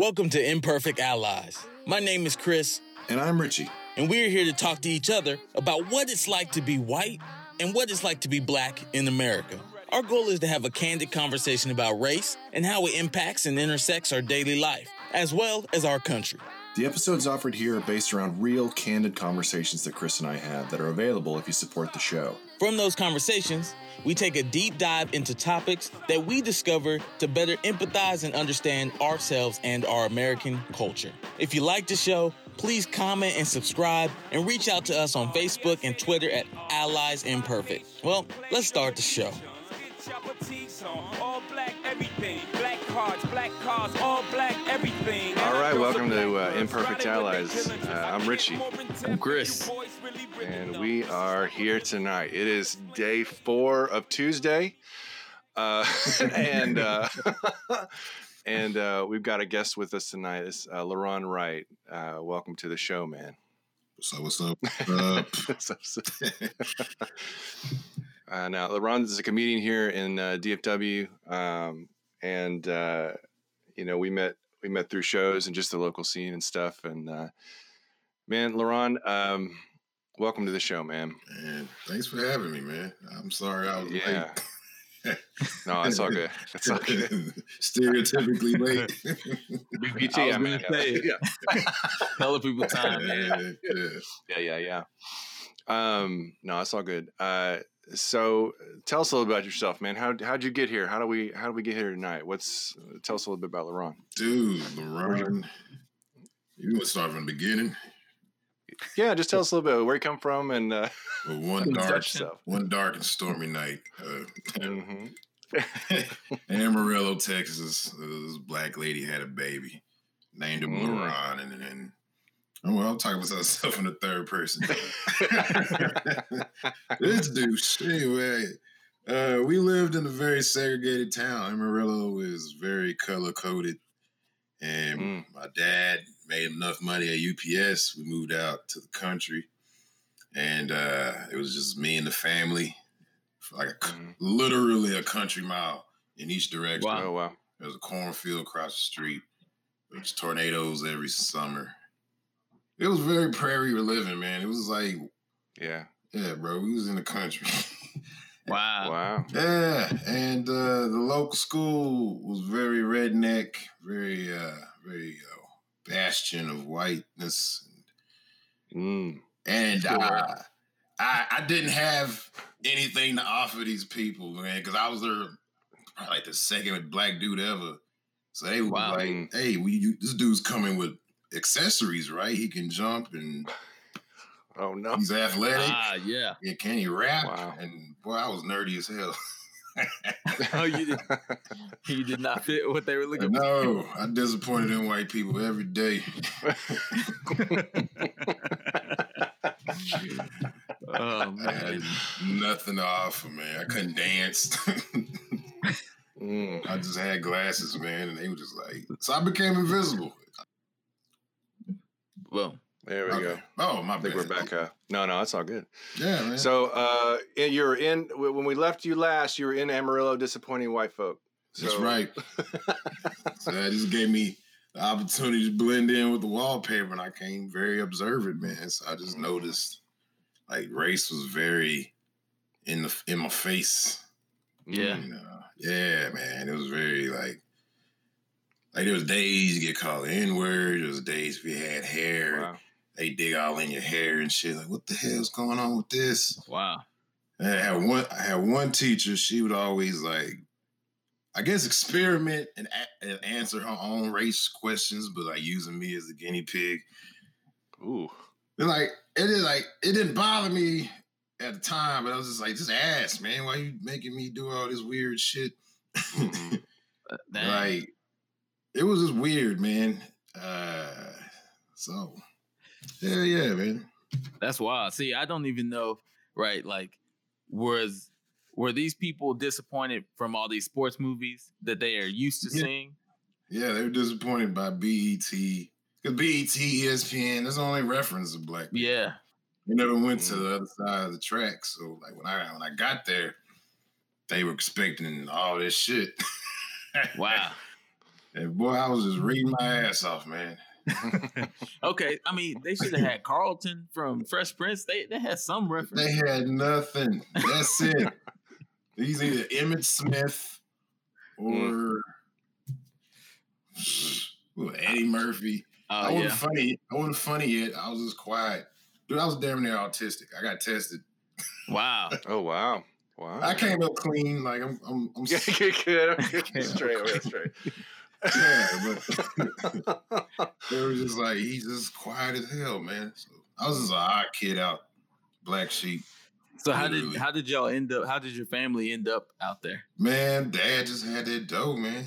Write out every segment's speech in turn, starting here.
Welcome to Imperfect Allies. My name is Chris, And I'm Richie. and we're here to talk to each other about what it's like to be white and what it's like to be black in America. Our goal is to have a candid conversation about race and how it impacts and intersects our daily life, as well as our country. The episodes offered here are based around real, candid conversations that Chris and I have that are available if you support the show. From those conversations, we take a deep dive into topics that we discover to better empathize and understand ourselves and our American culture. If you like the show, please comment and subscribe and reach out to us on Facebook and Twitter at Allies Imperfect. Well, let's start the show. All black cards, black cars, all black everything. All right, welcome to, uh, Imperfect Allies. Uh, I'm Richie. I'm Chris. And we are here tonight. It is day four of Tuesday. Uh, and uh, and uh, we've got a guest with us tonight. It's uh, LaRon Wright. Uh, welcome to the show, man. So what's up? Uh, So- so- uh, now, LaRon is a comedian here in uh, DFW. Um, and, uh, you know, we met we met through shows and just the local scene and stuff. And, uh, man, LaRon, um, welcome to the show, man. man, thanks for having me, man. I'm sorry I was Yeah. late. No, it's all good. It's all good. Stereotypically late. BPT, I was I mean, gonna say, yeah. Tell the people time, man. yeah, yeah. yeah, yeah, yeah. Um, no, it's all good. Uh, so tell us a little about yourself, man. How how'd you get here? How do we how do we get here tonight? What's tell us a little bit about LaRon. Dude, LaRon, you want to start from the beginning? Yeah, just tell us a little bit where you come from and uh, Well, one dark, yourself. one dark and stormy night. Uh, Mhm. Amarillo, Texas, this black lady had a baby named him Mm. LaRon, and then. Well, I'm talking about myself in the third person. this douche. Anyway, uh, we lived in a very segregated town. Amarillo is very color coded. And Mm. my dad made enough money at UPS. We moved out to the country. And uh, it was just me and the family, for like a, c- Mhm. literally a country mile in each direction. Wow. Oh wow. There's a cornfield across the street. There's tornadoes every summer. It was very prairie living, man. It was like, Yeah. yeah, bro, we was in the country. Wow. Wow. yeah, and uh, the local school was very redneck, very, uh, very uh, bastion of whiteness, Mm. and Sure. uh, I, I didn't have anything to offer these people, man, because I was their probably like the second black dude ever. So they was Wow. like, "Hey, we you, this dude's coming with accessories, right? He can jump and Oh no. he's athletic. Ah, yeah. and can he rap? Wow. And boy, I was nerdy as hell. Oh, you did, you did not fit what they were looking for. no, I disappointed in white people every day. Oh, I had man. nothing to offer, man. I couldn't dance. Mm. I just had glasses, man, and they were just like, so I became invisible. Well, There we go. Oh, my I think bad. we're back. Uh, no, no, that's all good. Yeah, man. So uh, you're in when we left you last. You were in Amarillo, disappointing white folk. That's right. so that just gave me the opportunity to blend in with the wallpaper, and I came very observant, man. So I just noticed like race was very in the in my face. yeah. And, uh, yeah, man. It was very like like there was days you get called N word. There was days if you had hair, Wow. they dig all in your hair and shit. Like, what the hell's going on with this? Wow. And I had one. I had one teacher. She would always like, I guess, experiment and, a- and answer her own race questions, but like using me as a guinea pig. Ooh. And like it is like it didn't bother me at the time, but I was just like, just ask, man, why you making me do all this weird shit? Mhm. Uh, like it was just weird, man. Uh, so yeah, yeah, man. That's wild. See, I don't even know, right? Like, was were these people disappointed from all these sports movies that they are used to Yeah. seeing? Yeah, they were disappointed by BET. Because BET, ESPN, that's the only reference of black people. Yeah. They never went to the other side of the track. So like when I when I got there, they were expecting all this shit. Wow. And boy, I was just reading my ass off, man. Okay, I mean they should have had Carlton from Fresh Prince. They they had some reference. They had nothing. That's it. He's either Emmitt Smith or mm. Ooh, Eddie Murphy. Oh I wasn't yeah, funny. I wasn't funny yet. I was just quiet. Dude, I was damn near autistic. I got tested. wow. Oh wow, wow. I came up clean. Like I'm, I'm, I'm Yeah, good, good. straight, straight. Yeah, but it was just like he's just quiet as hell, man. So I was just an odd kid out, black sheep. So how did how did y'all end up? How did your family end up out there? Man, dad just had that dough, man.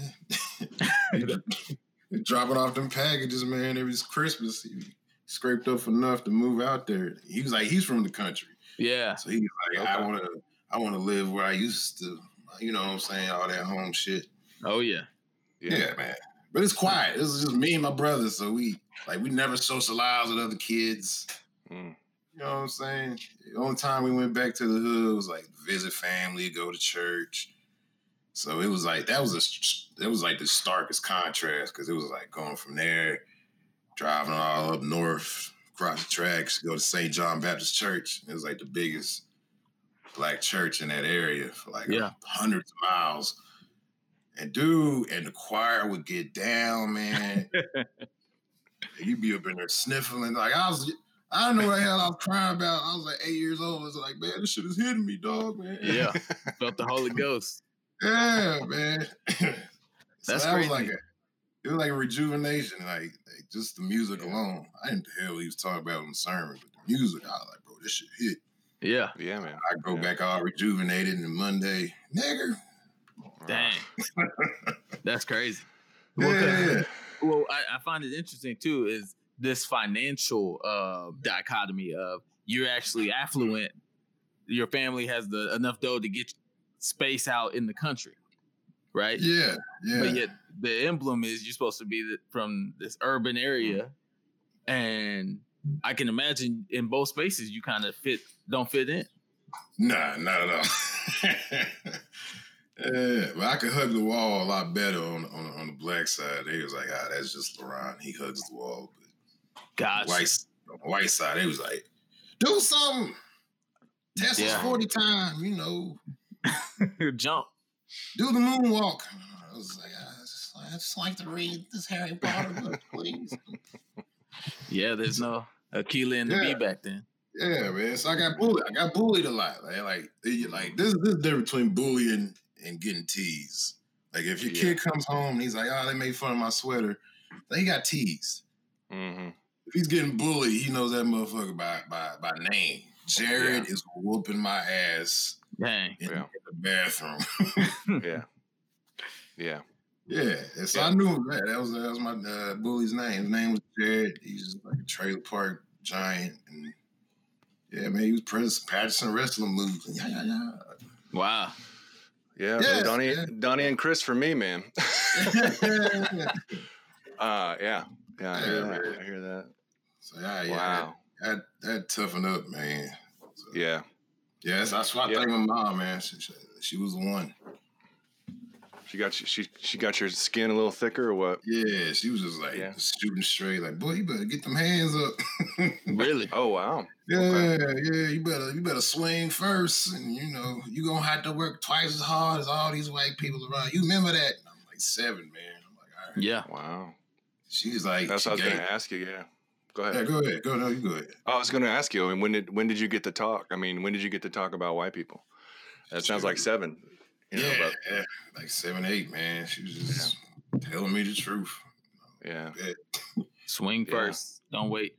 Dropping off them packages, man. Every Christmas, he scraped up enough to move out there. He was like, he's from the country, Yeah, so he was like, I want to, I want to live where I used to. You know what I'm saying? All that home shit. oh yeah, Yeah, man. But it's quiet. This is just me and my brother, so we like we never socialize with other kids. Mm. You know what I'm saying? The only time we went back to the hood was like visit family, go to church. So it was like that was a it was like the starkest contrast because it was like going from there, driving all up north, across the tracks, go to St. John Baptist Church. It was like the biggest black church in that area for like Yeah. hundreds of miles. And dude, and the choir would get down, man. You'd be up in there sniffling. Like I was I don't know what the hell I was crying about. I was like eight years old. I was like, man, this shit is hitting me, dog, man. yeah. Felt the Holy Ghost. Yeah, man. so That's that was like a it was like a rejuvenation, like, like, just the music alone. I didn't know the hell he was talking about in the sermon, but the music, I was like, bro, this shit hit. Yeah, Yeah, man. I go Yeah. back all rejuvenated and Monday, nigger. Dang, that's crazy. Well, yeah. well I, I find it interesting too is this financial uh, dichotomy of you're actually affluent your family has the enough dough to get space out in the country right yeah, yeah. but yet the emblem is you're supposed to be the, from this urban area and i can imagine in both spaces you kind of fit don't fit in Nah, not at all. yeah, but I could hug the wall a lot better on on, on the black side. They was like, ah, that's just LeBron. He hugs the wall. But gosh white on the white side, they was like, do something. Test Yeah. 40 times, you know, jump do the moonwalk. I was like, I just, I just like to read this Harry Potter book, please. yeah there's no Akeelah and the Yeah. bee back then Yeah, man. So I got bullied. I got bullied a lot. Like, like, like this, this is the difference between bullying and getting teased. Like, if your Yeah. kid comes home and he's like, "Oh, they made fun of my sweater," they got teased. hmm If he's getting bullied, he knows that motherfucker by by by name. Jared is whooping my ass dang in, Yeah. the bathroom. Yeah. Yeah. yeah, and so Yeah. I knew him. That that was that was my uh, bully's name. His name was Jared. He's just like a trailer park giant, and yeah, man, he was practicing, practicing wrestling moves. Yeah, yeah, yeah. wow Yeah. Yes, Donnie, yeah. Donnie and Chris for me, man. yeah. uh, yeah. Yeah. I hear Yeah, that. I hear that. So yeah, yeah, Wow. that, that toughen up, man. So, Yeah. yeah, that's, that's why I Yeah. thank my mom, man. She, she, she was the one. She got she she got your skin a little thicker or what? Yeah, she was just like Yeah. shooting straight, like, boy, you better get them hands up. really Oh wow. yeah, Okay. yeah, you better you better swing first, and you know you gonna have to work twice as hard as all these white people around. You remember that? And I'm like seven, man. I'm like, all right. yeah Wow. She's like, That's she what I was gonna ask you. Yeah. Go ahead. Yeah, ahead. go ahead, go no, you go ahead. Oh, I was gonna ask you. I mean, when did when did you get to talk? I mean, when did you get to talk about white people? That sounds like seven. You know, yeah, but yeah, like seven, eight, man. She was just telling me the truth. yeah. swing Yeah. first don't wait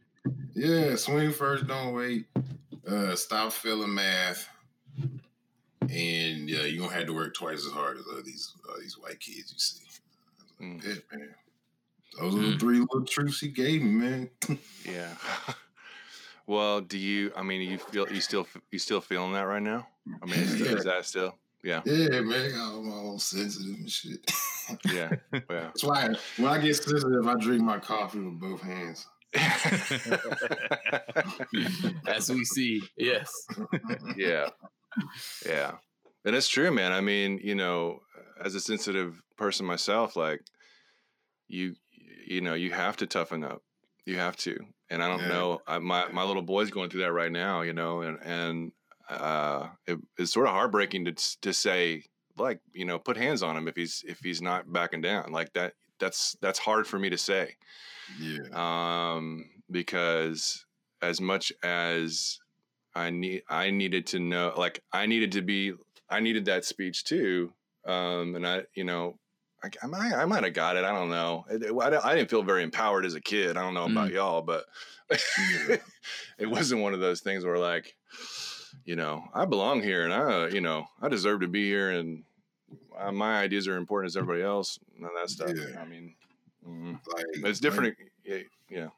Yeah, swing first, don't wait. Uh, stop failing math, and yeah, you gonna have to work twice as hard as all these all these white kids you see. Mm. Yeah, man. Those are the Mm. three little truths he gave me, man. Yeah. well, do you? I mean, you feel you still you still feeling that right now? I mean, is, Yeah. is that still? Yeah. yeah, man. I'm all sensitive and shit. Yeah. Yeah. That's why when I get sensitive, I drink my coffee with both hands. as we see yes yeah. Yeah. And it's true, man. I mean, you know, as a sensitive person myself, like you you know you have to toughen up. You have to, and I don't Yeah. know. I, my my little boy's going through that right now, you know, and and uh, it, it's sort of heartbreaking to to say like you know put hands on him if he's if he's not backing down like that. That's that's hard for me to say Yeah. um, because as much as I need, I needed to know, like I needed to be, I needed that speech too, um, and I, you know, I, I might, I might have got it. I don't know. I, I didn't feel very empowered as a kid. I don't know about y'all, but it wasn't one of those things where like, you know, I belong here and I, you know, I deserve to be here and uh, my ideas are important as everybody else. and of that stuff. Yeah. I mean, mhm. Like it's different. yeah, yeah.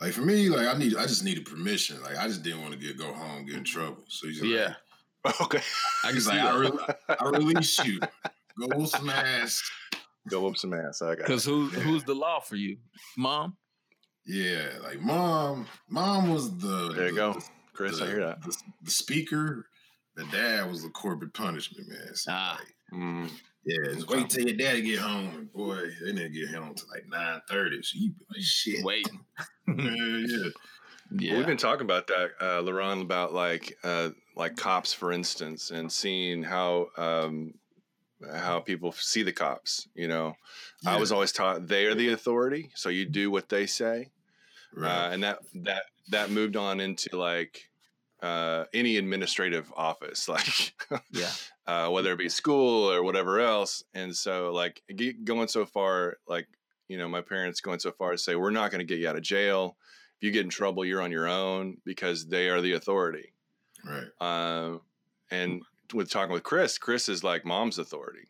Like for me, like I need, I just needed permission. Like I just didn't want to get go home, get in trouble. So he's like, Yeah. Okay. I can like, I, re- I release you. Go whoop some ass. Go whoop some ass. I got Because it. who who's the law for you, mom? Yeah, like mom, mom was the There you the- go, the- Chris. the, I hear that. The, the speaker, the dad was the corporate punishment man. So Ah. like, Mm, yeah, just wait till your daddy get home. And boy, they didn't get home till like nine thirty. So you be like, shit. Waiting. Yeah, yeah. Yeah. We've been talking about that, uh, Laron, about like uh, like cops, for instance, and seeing how um, how people see the cops. You know, I was always taught they are the authority, so you do what they say, Right. uh, and that that that moved on into like uh, any administrative office, like yeah. uh, whether it be school or whatever else. And so, like, going so far, like, you know, my parents going so far as say, we're not going to get you out of jail. If you get in trouble, you're on your own because they are the authority. right. Um, and with talking with Chris, Chris is like mom's authority.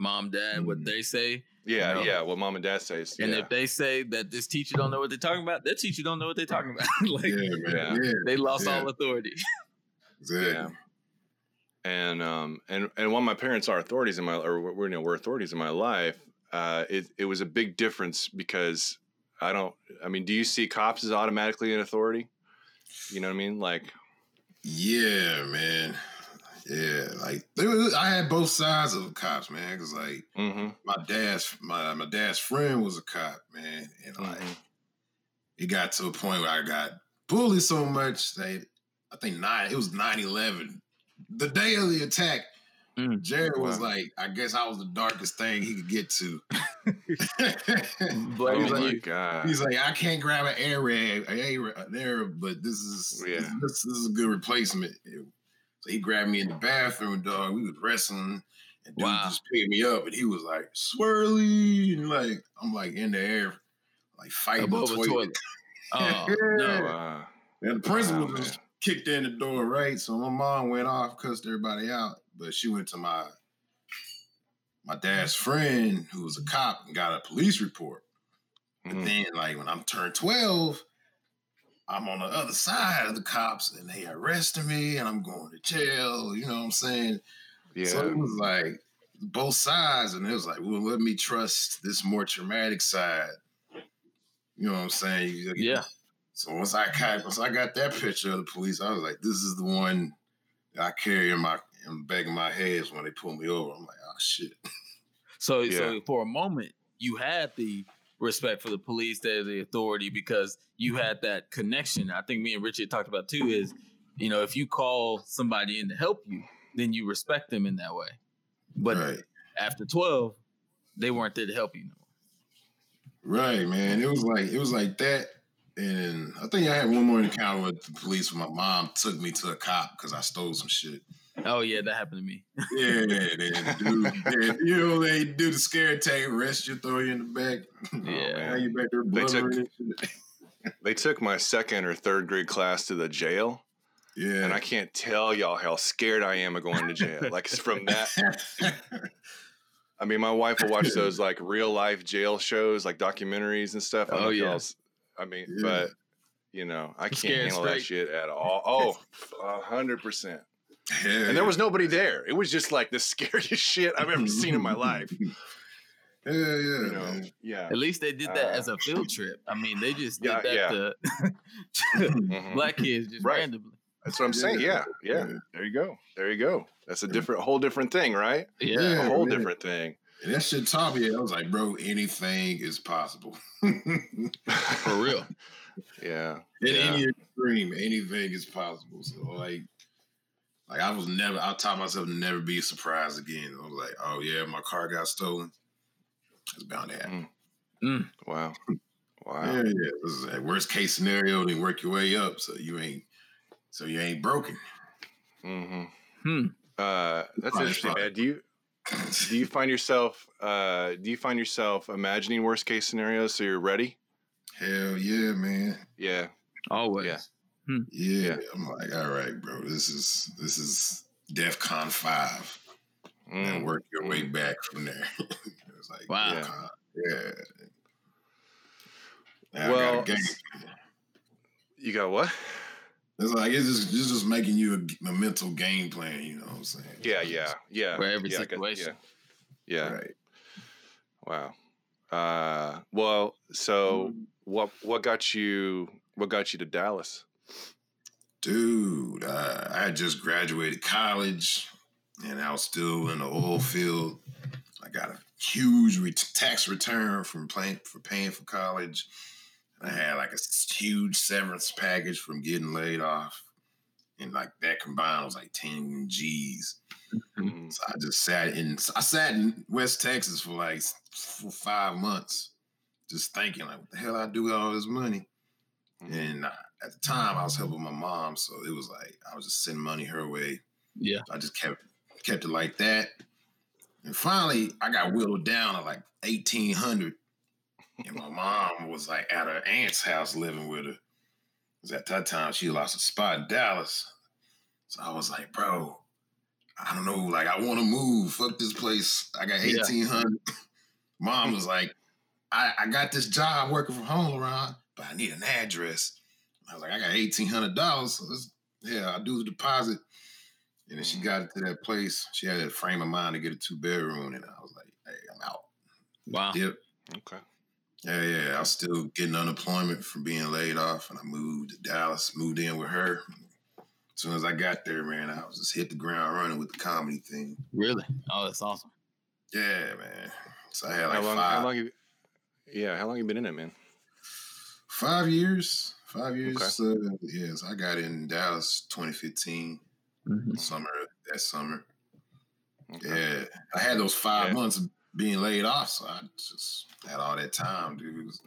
Mom, dad, what Mm. they say. Yeah, No. yeah. What mom and dad say And yeah. if they say that this teacher don't know what they're talking about, that teacher don't know what they're talking about. like Yeah. Yeah. Yeah. they lost Yeah. all authority. Exactly. Yeah. and um and and while my parents are authorities in my or we're you know we're authorities in my life uh it, it was a big difference because i don't i mean do you see cops as automatically an authority you know what i mean like Yeah, man. Yeah, like there was, I had both sides of the cops, man. Cause like mm-hmm, my dad's my my dad's friend was a cop, man, and like Mhm. it got to a point where I got bullied so much that I think nine it was 9-11. The day of the attack, Mm. Jared was Wow. like, I guess I was the darkest thing he could get to. Oh He's my you. god He's like, I can't grab an air rag, an air, an air, but this is Yeah. this, this is a good replacement. So he grabbed me in the bathroom, dog. We was wrestling, and dude Wow. just picked me up, and he was like, "Swirly," and like I'm like in the air, like fighting Above the a toilet. toilet. Oh no. wow. And the principal Wow, just kicked in the door, right? So my mom went off, cussed everybody out, but she went to my my dad's friend who was a cop and got a police report. But Mhm. then, like when I'm turned 12, I'm on the other side of the cops and they arrested me and I'm going to jail. You know what I'm saying? yeah So it was like both sides, and it was like, well, let me trust this more traumatic side. You know what I'm saying? Yeah. So once I got once I got that picture of the police, I was like, this is the one I carry in my in the back of my head when they pull me over. I'm like, oh shit. So Yeah. so for a moment you had the respect for the police, they're the authority because you had that connection. I think me and Richard talked about too is, you know, if you call somebody in to help you, then you respect them in that way. But right. after 12, they weren't there to help you. No Right, man. It was like it was like that. And I think I had one more encounter with the police when my mom took me to a cop because I stole some shit. More. Oh yeah, that happened to me. Yeah, they do. yeah, you know, they do the scare tag, arrest you, throw you in the back. Yeah. Oh, now you back there They took- blubbering and shit. they took my second or third grade class to the jail Yeah. and i can't tell y'all how scared i am of going to jail like it's from that I mean, my wife will watch those like real life jail shows, like documentaries and stuff. I Oh, yeah. y'all's- I mean, Yeah. but you know, I can't Scared handle that shit at all. Oh, a hundred percent. Yeah. And there was nobody there. It was just like the scariest shit I've ever seen in my life. Yeah, yeah, You know, yeah. At least they did that Uh, as a field trip. I mean, they just did Yeah, that yeah. to Mhm. black kids just Right. randomly. That's what I'm saying. Yeah, yeah. Yeah. There you go. There you go. That's a different, whole different thing, right? Yeah. Yeah. a whole man. different thing. And that shit taught me. I was like, bro, anything is possible. For real. Yeah. In Yeah. any extreme, anything is possible. So like, like I was never. I taught myself to never be surprised again. I was like, oh yeah, my car got stolen. It's bound to happen. Wow. Wow. Yeah, yeah. This is a worst case scenario. Then work your way up, so you ain't, so you ain't broken. hmm Hmm. Uh, that's Fine, interesting, man. Do you do you find yourself uh, do you find yourself imagining worst case scenarios so you're ready? Hell yeah, man. Yeah. Always. Yeah. Yeah, Yeah. I'm like, all right, bro. This is this is DefCon five. Mm. and work your way back from there. it's like, Wow. yeah, yeah. Now I got Well. You got what? It's like it's just it's just making you a, a mental game plan. You know what I'm saying? Yeah, yeah, yeah. For every yeah, I guess- situation. Yeah. yeah. Right. Wow. Uh, well, so what what got you what got you to Dallas? Dude, uh, I had just graduated college, and I was still in the oil field. I got a huge re- tax return from paying for paying for college. And I had like a huge severance package from getting laid off, and like that combined was like ten G's. Mhm. So I just sat in. I sat in West Texas for like for five months, just thinking like, what the hell I do with all this money? Mhm. And uh, at the time, I was helping my mom, so it was like I was just sending money her way. Yeah. I just kept kept it like that. And finally, I got whittled down to like eighteen hundred, and my mom was like at her aunt's house living with her. 'Cause at that time she lost a spot in Dallas, so I was like, bro, I don't know, like I want to move. Fuck this place. I got Yeah. eighteen hundred. Mom was like, I, I got this job working from home around, but I need an address. I was like, I got eighteen hundred dollars. So let's, yeah, I'll do the deposit. And then she mm-hmm. got it to that place. She had a frame of mind to get a two bedroom, and I was like, hey, I'm out. Wow. Yep. Okay. Yeah, yeah. I was still getting unemployment from being laid off, and I moved to Dallas, moved in with her. As soon as I got there, man, I was just hit the ground running with the comedy thing. Really? Oh, that's awesome. Yeah, man. So I had like how long? five, How long? You, yeah. How long you been in it, man? Five years. Five years. Okay. Uh, yes, I got in Dallas 2015, Mhm. summer that summer. Okay. Yeah, I had those five Yeah. months being laid off, so I just had all that time, dude. It was-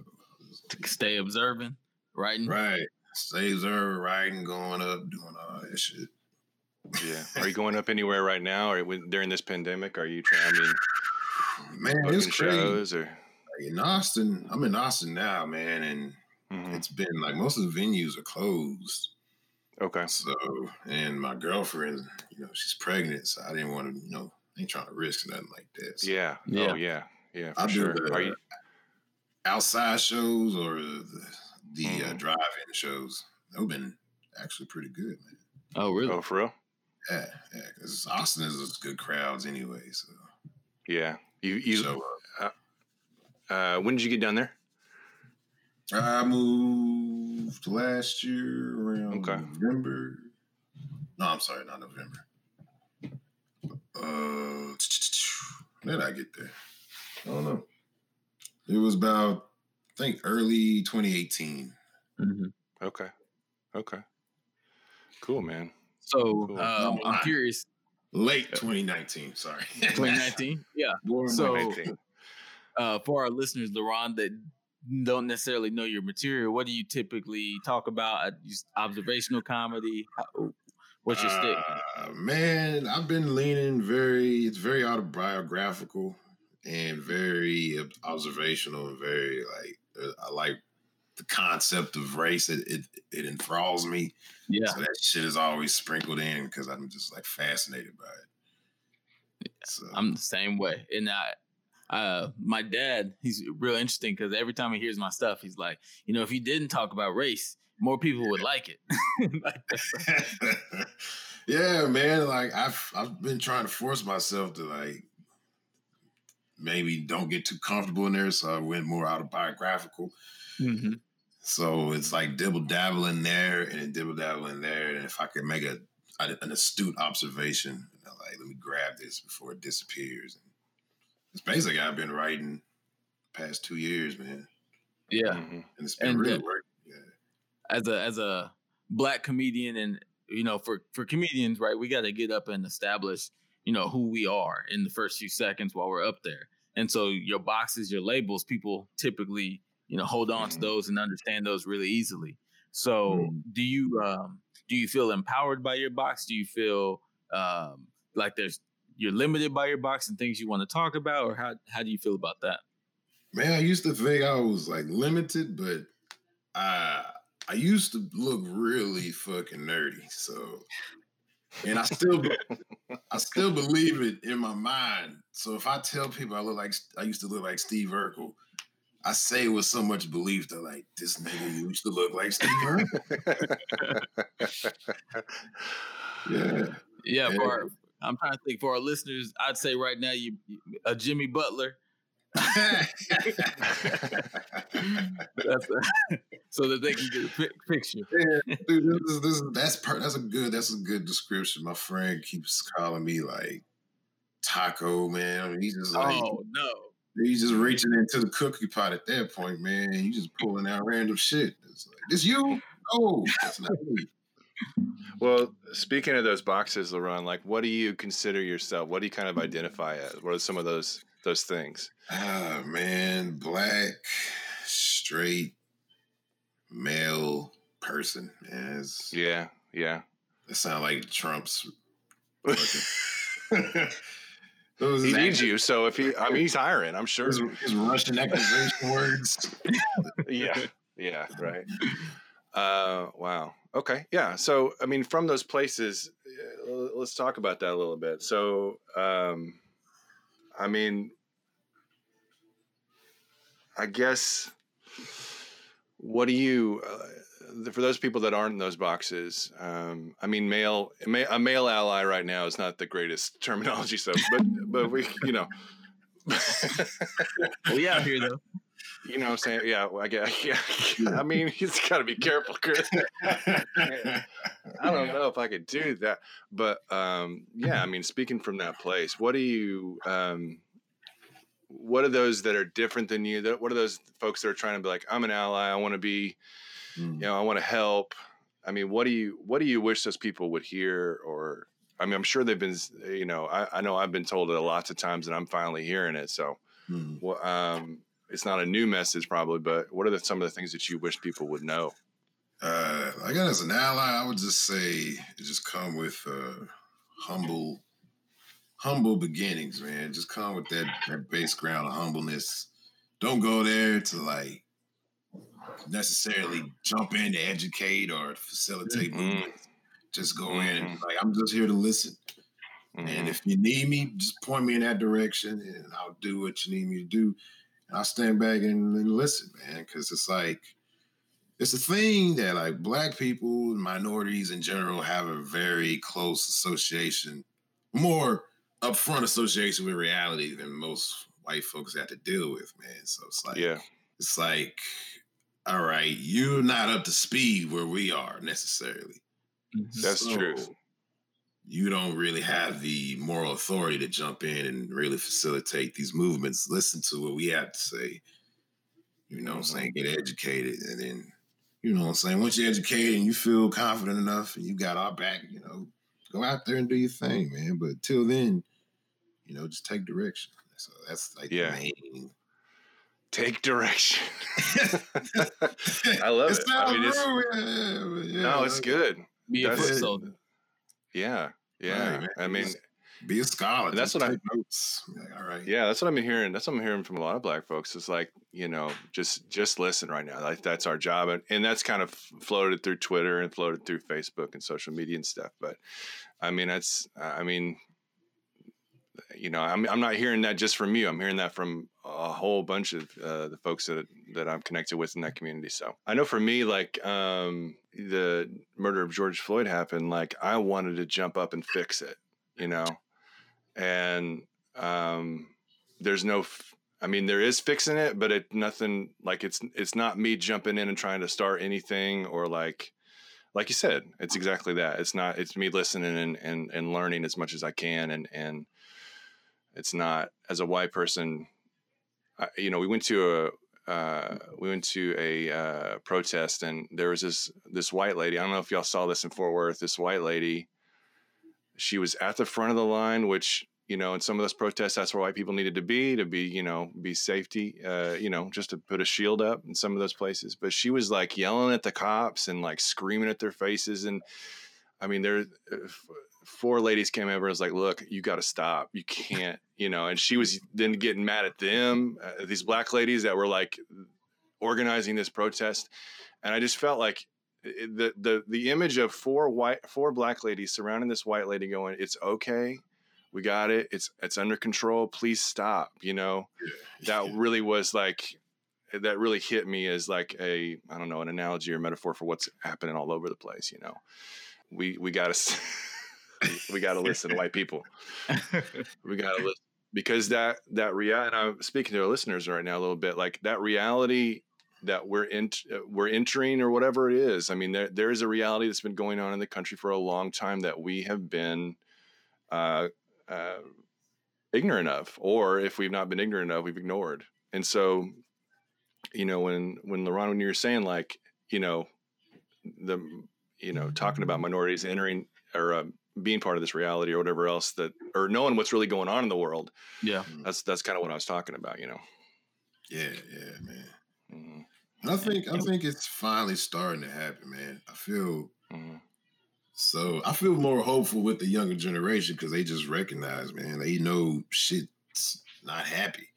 Stay observing, writing. Right, stay observing, writing, going up, doing all that shit. Yeah. Are you going up anywhere right now, or during this pandemic? Are you trying? I mean, Man, it's booking crazy. shows or? In Austin, I'm in Austin now, man, and Mhm. it's been like most of the venues are closed. Okay. So, and my girlfriend, you know, she's pregnant, so I didn't want to, you know, I ain't trying to risk nothing like that. So Yeah. Yeah. Oh yeah. Yeah. For I sure. do the Are you? outside shows or the, the uh, Mhm. drive-in shows. They've been actually pretty good, man. Oh, really? Oh, for real? Yeah, yeah, because Austin is good crowds anyway. So, Yeah. You you. so Uh, when did you get down there? I moved last year around Okay. November. No, I'm sorry, not November. Uh, when did I get there? I don't know. It was about, I think, early 2018. hmm Okay. Okay. Cool, man. So Cool. um, I'm curious. Late 2019, sorry. 2019. Yeah. So- 2019. Uh, for our listeners, LaRon, that don't necessarily know your material, what do you typically talk about? Uh, observational comedy. What's your stick? Uh, man, I've been leaning very. It's very autobiographical and very observational and very like. uh, I like the concept of race. It it, it enthralls me. Yeah. So that shit is always sprinkled in because I'm just like fascinated by it. So, I'm the same way. And I, uh, my dad, he's real interesting because every time he hears my stuff, he's like, you know, if you didn't talk about race, more people would like it. Like, yeah, man. Like I've I've been trying to force myself to like maybe don't get too comfortable in there, so I went more autobiographical. Mhm. So it's like dibble dabble in there and dibble dabble in there, and if I could make a, an astute observation, like let me grab this before it disappears. It's basically I've been writing past two years, man, Yeah. Mhm. and it's been And really then- working. Yeah. As a as a black comedian and you know, for for comedians, right, we gotta get up and establish, you know, who we are in the first few seconds while we're up there. And so your boxes, your labels, people typically, you know, hold on to Mhm. those and understand those really easily. So Mhm. do you um do you feel empowered by your box? Do you feel um like there's you're limited by your box and things you want to talk about, or how how do you feel about that? Man, I used to think I was like limited, but I I used to look really fucking nerdy. So, and I still be- I still believe it in my mind. So if I tell people I look like I used to look like Steve Urkel, I say with so much belief that like this nigga used to look like Steve Urkel. Yeah. Yeah, Yeah. for our, I'm trying to think for our listeners, I'd say right now you a Jimmy Butler. That's so that they can get a pic- picture. Dude, this is, this is that's per, that's a good that's a good description. My friend keeps calling me like taco man. I mean, he's just like Oh no. he's just reaching into the cookie pot at that point, man. He's just pulling out random shit. It's like, this you? No, that's not me. Well, speaking of those boxes, LaRon, like what do you consider yourself? What do you kind of identify as? What are some of those those things? Ah man, black, straight, male person. It's, Yeah, yeah. It sounds like Trump's. he needs you, so if he, I mean, he's hiring. I'm sure. His, his Russian accusation words. yeah, yeah, right. Uh, wow. Okay, yeah. So, I mean, from those places, uh, let's talk about that a little bit. So, um, I mean, I guess what do you uh, for those people that aren't in those boxes um, i mean male a male ally right now is not the greatest terminology so but but we you know We out here though. You know what i'm saying? Yeah well, i guess yeah, i mean he's got to be careful chris. I don't know if i could do that but um yeah i mean speaking from that place what do you um what are those that are different than you? That what are those folks that are trying to be like i'm an ally. I want to be Mm. you know i want to help. I mean what do you what do you wish those people would hear or i mean i'm sure they've been you know i, I know i've been told it lots of times and i'm finally hearing it so Mm. well, um, it's not a new message probably but what are the, some of the things that you wish people would know Uh, I guess as an ally, I would just say just come with uh, humble, humble beginnings, man. Just come with that, that base ground of humbleness. Don't go there to like necessarily jump in to educate or facilitate Mhm. movements. Just go in and like, I'm just here to listen. And Mhm. if you need me, just point me in that direction and I'll do what you need me to do. And I'll stand back and, and listen, man, because it's like, it's a thing that like black people and minorities in general have a very close association, more upfront association with reality than most white folks have to deal with, man. So it's like, yeah it's like, all right, you're not up to speed where we are necessarily. Mm-hmm. That's true. You don't really have the moral authority to jump in and really facilitate these movements. Listen to what we have to say. You know what I'm saying? Get educated. And then, you know what I'm saying? Once you're educated and you feel confident enough and you got our back, you know, go out there and do your thing, man. But till then, you know, just take direction. So that's like Yeah. the main. take direction i love it, i mean it's rude, yeah, yeah, no it's good Be a That's foot soldier. Yeah yeah Right, i mean Be a scholar. That's what I- notes. Like, all right. Yeah, that's what I'm hearing. That's what I'm hearing from a lot of black folks. It's like, you know, just just listen right now. Like that's our job, and and that's kind of floated through Twitter and floated through Facebook and social media and stuff. But I mean, that's I mean, you know, I'm I'm not hearing that just from you. I'm hearing that from a whole bunch of uh, the folks that that I'm connected with in that community. So I know for me, like um, the murder of George Floyd happened, like I wanted to jump up and fix it, you know, and um, there's no. F- I mean, there is fixing it, but it nothing like it's it's not me jumping in and trying to start anything or like like you said, it's exactly that. It's not. It's me listening and and, and learning as much as I can and and It's not as a white person. I, you know, we went to a uh, we went to a uh, protest, and there was this this white lady. I don't know if y'all saw this in Fort Worth. This white lady, she was at the front of the line, which you know, in some of those protests, that's where white people needed to be to be, you know, be safety, uh, you know, just to put a shield up in some of those places. But she was like yelling at the cops and like screaming at their faces. And I mean, there, uh, four ladies came over and was like, look, you got to stop. You can't, you know, and she was then getting mad at them, uh, these black ladies that were like organizing this protest. And I just felt like the, the, the image of four white, four black ladies surrounding this white lady going, it's okay. We got it. It's it's under control. Please stop you know? That really was like that really hit me as like a i don't know an analogy or metaphor for what's happening all over the place you know? We we got to we got to listen to white people we got to listen because that that reality and i'm speaking to our listeners right now a little bit like that reality that we're in we're entering or whatever it is i mean there there is a reality that's been going on in the country for a long time that we have been uh, uh, ignorant of, or if we've not been ignorant of, we've ignored. And so, you know, when when LaRon, when you're saying like, you know, the you know talking about minorities entering or uh, being part of this reality or whatever else that or knowing what's really going on in the world yeah that's that's kind of what i was talking about you know yeah yeah man mm-hmm. i think i think it's finally starting to happen man i feel mm-hmm. So I feel more hopeful with the younger generation because they just recognize, man, they know shit's not happy.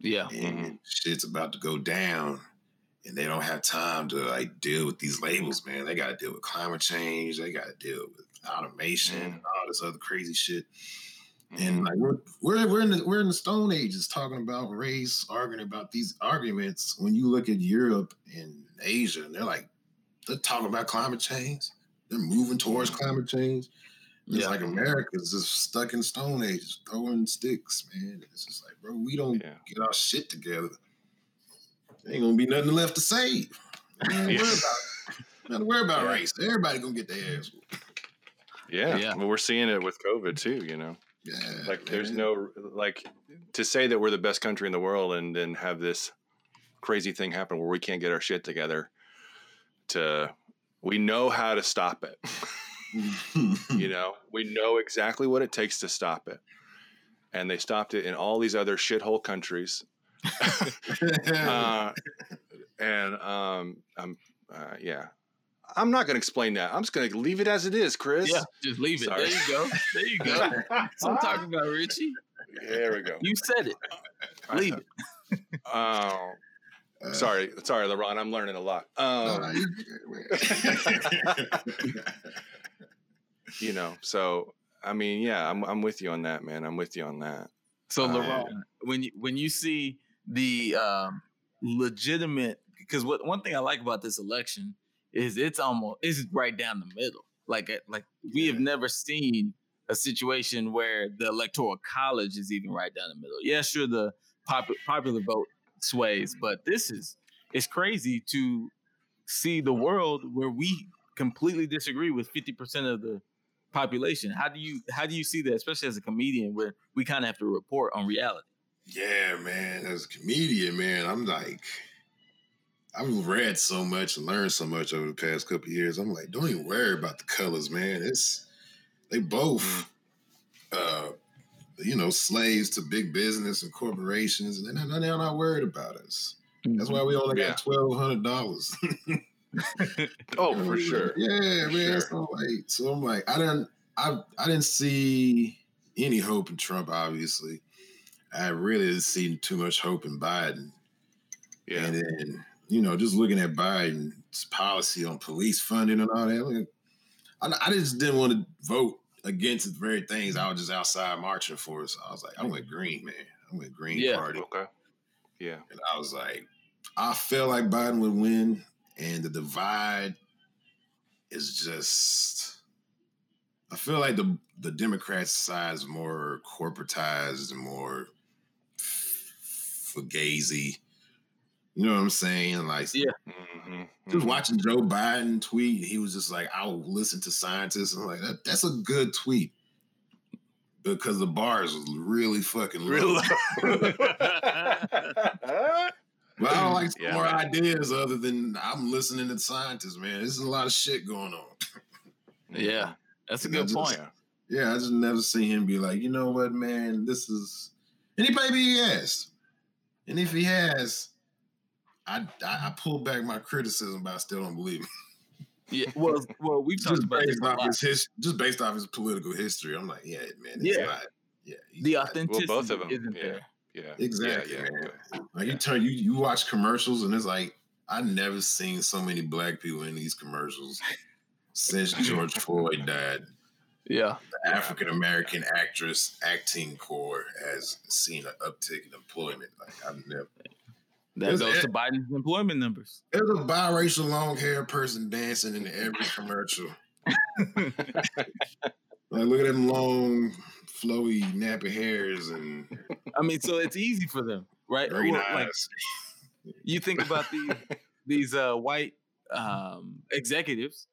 Yeah. And mm-hmm. shit's about to go down. And they don't have time to like deal with these labels, man. They gotta deal with climate change, they gotta deal with automation mm-hmm. and all this other crazy shit. Mm-hmm. And like we're we're we're in the we're in the Stone Ages talking about race, arguing about these arguments. When you look at Europe and Asia, and they're like, they're talking about climate change they're moving towards climate change. It's yeah. like America's just stuck in Stone Age, throwing sticks, man. It's just like, bro, we don't yeah. get our shit together. There ain't gonna be nothing left to save. Nothing to worry about, nothing worry about race. Everybody gonna get their ass. Yeah, yeah. Well, we're seeing it with COVID too. You know, yeah. Like, there's no like to say that we're the best country in the world and then have this crazy thing happen where we can't get our shit together to we know how to stop it. you know, we know exactly what it takes to stop it. And they stopped it in all these other shithole countries. uh, and um, I'm, uh, yeah, I'm not going to explain that. I'm just going to leave it as it is, Chris. Yeah, just leave it. Sorry. There you go. There you go. That's what I'm talking about, Richie. There we go. You said it. Leave it. Oh, uh, sorry, sorry, LaRon. I'm learning a lot. Um, you know, so I mean, yeah, I'm I'm with you on that, man. I'm with you on that. So, um, LaRon, when you when you see the um, legitimate, because what one thing I like about this election is it's almost it's right down the middle. Like uh, like we have never seen a situation where the electoral college is even right down the middle. Yeah, sure, the pop- popular vote sways. But this is it's crazy to see the world where we completely disagree with 50% of the population. How do you how do you see that, especially as a comedian where we kind of have to report on reality? Yeah, man. As a comedian, man, I'm like I've read so much and learned so much over the past couple years. I'm like, don't even worry about the colors, man. It's they both mm. uh you know, slaves to big business and corporations, and they're not, they're not worried about us. That's why we only got twelve hundred dollars. oh, for sure. Yeah, for man. Sure. So like, so I'm like, I didn't, I, I didn't see any hope in Trump. Obviously, I really didn't see too much hope in Biden. Yeah, and then you know, just looking at Biden's policy on police funding and all that, I, I just didn't want to vote against the very things I was just outside marching for. So I was like, I went green, man. I went green yeah. party. Okay. Yeah. And I was like, I felt like Biden would win, and the divide is just. I feel like the the Democrats' side is more corporatized and more fugazi. You know what I'm saying? Like, yeah. Mm-hmm. Just mm-hmm. watching Joe Biden tweet, he was just like, "I'll listen to scientists." I'm like, that, "That's a good tweet." because the bars was really fucking low. Real But I don't like some Yeah, more man. ideas other than I'm listening to scientists, man. There's a lot of shit going on. yeah, that's a And good just- point. Yeah. Yeah, I just never see him be like, you know what, man, this is. And he maybe he has, and if he has, I I, I pull back my criticism, but I still don't believe him. Yeah, well, well, we've talked Just about this based a off lot. his his, just based off his political history, I'm like, yeah, man, it's Yeah. not. Yeah, The not- authenticity both of 'em, isn't yeah. there. Yeah. Exactly, Yeah, yeah. man. Like you turn you you watch commercials and it's like I never seen so many black people in these commercials since George Floyd died. Yeah, The African American actress acting corps has seen an uptick in employment. Like I've never. That goes to Biden's employment numbers. There's a biracial long haired person dancing in every commercial. Like look at them long, flowy, nappy hairs and I mean, so it's easy for them, right? green Well, like, you think about these these uh, white um, executives,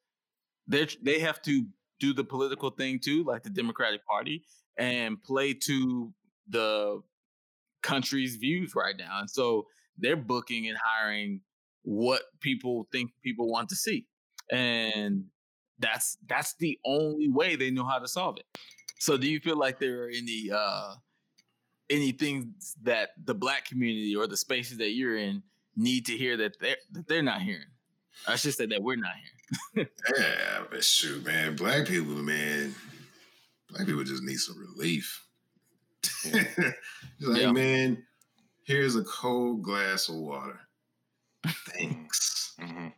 they they have to do the political thing too, like the Democratic Party, and play to the country's views right now. And so they're booking and hiring what people think people want to see, and that's that's the only way they know how to solve it. So, do you feel like there are any uh, any things that the black community or the spaces that you're in need to hear that they're that they're not hearing? I should say that we're not hearing. Yeah, but shoot, man, black people, man, black people just need some relief. Yeah. Like, Yeah. man, here's a cold glass of water. Thanks. hmm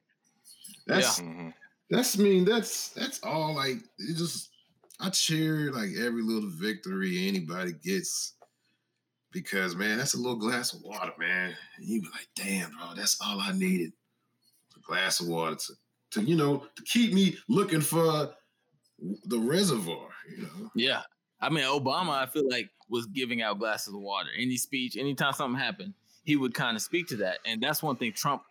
That's hmm that's mean, that's that's all like it just I cheer like every little victory anybody gets because man, that's a little glass of water, man. And you be like, damn, bro, that's all I needed. A glass of water to, to you know, to keep me looking for the reservoir, you know. Yeah. I mean, Obama, I feel like was giving out glasses of water. Any speech, anytime something happened, he would kind of speak to that. And that's one thing Trump,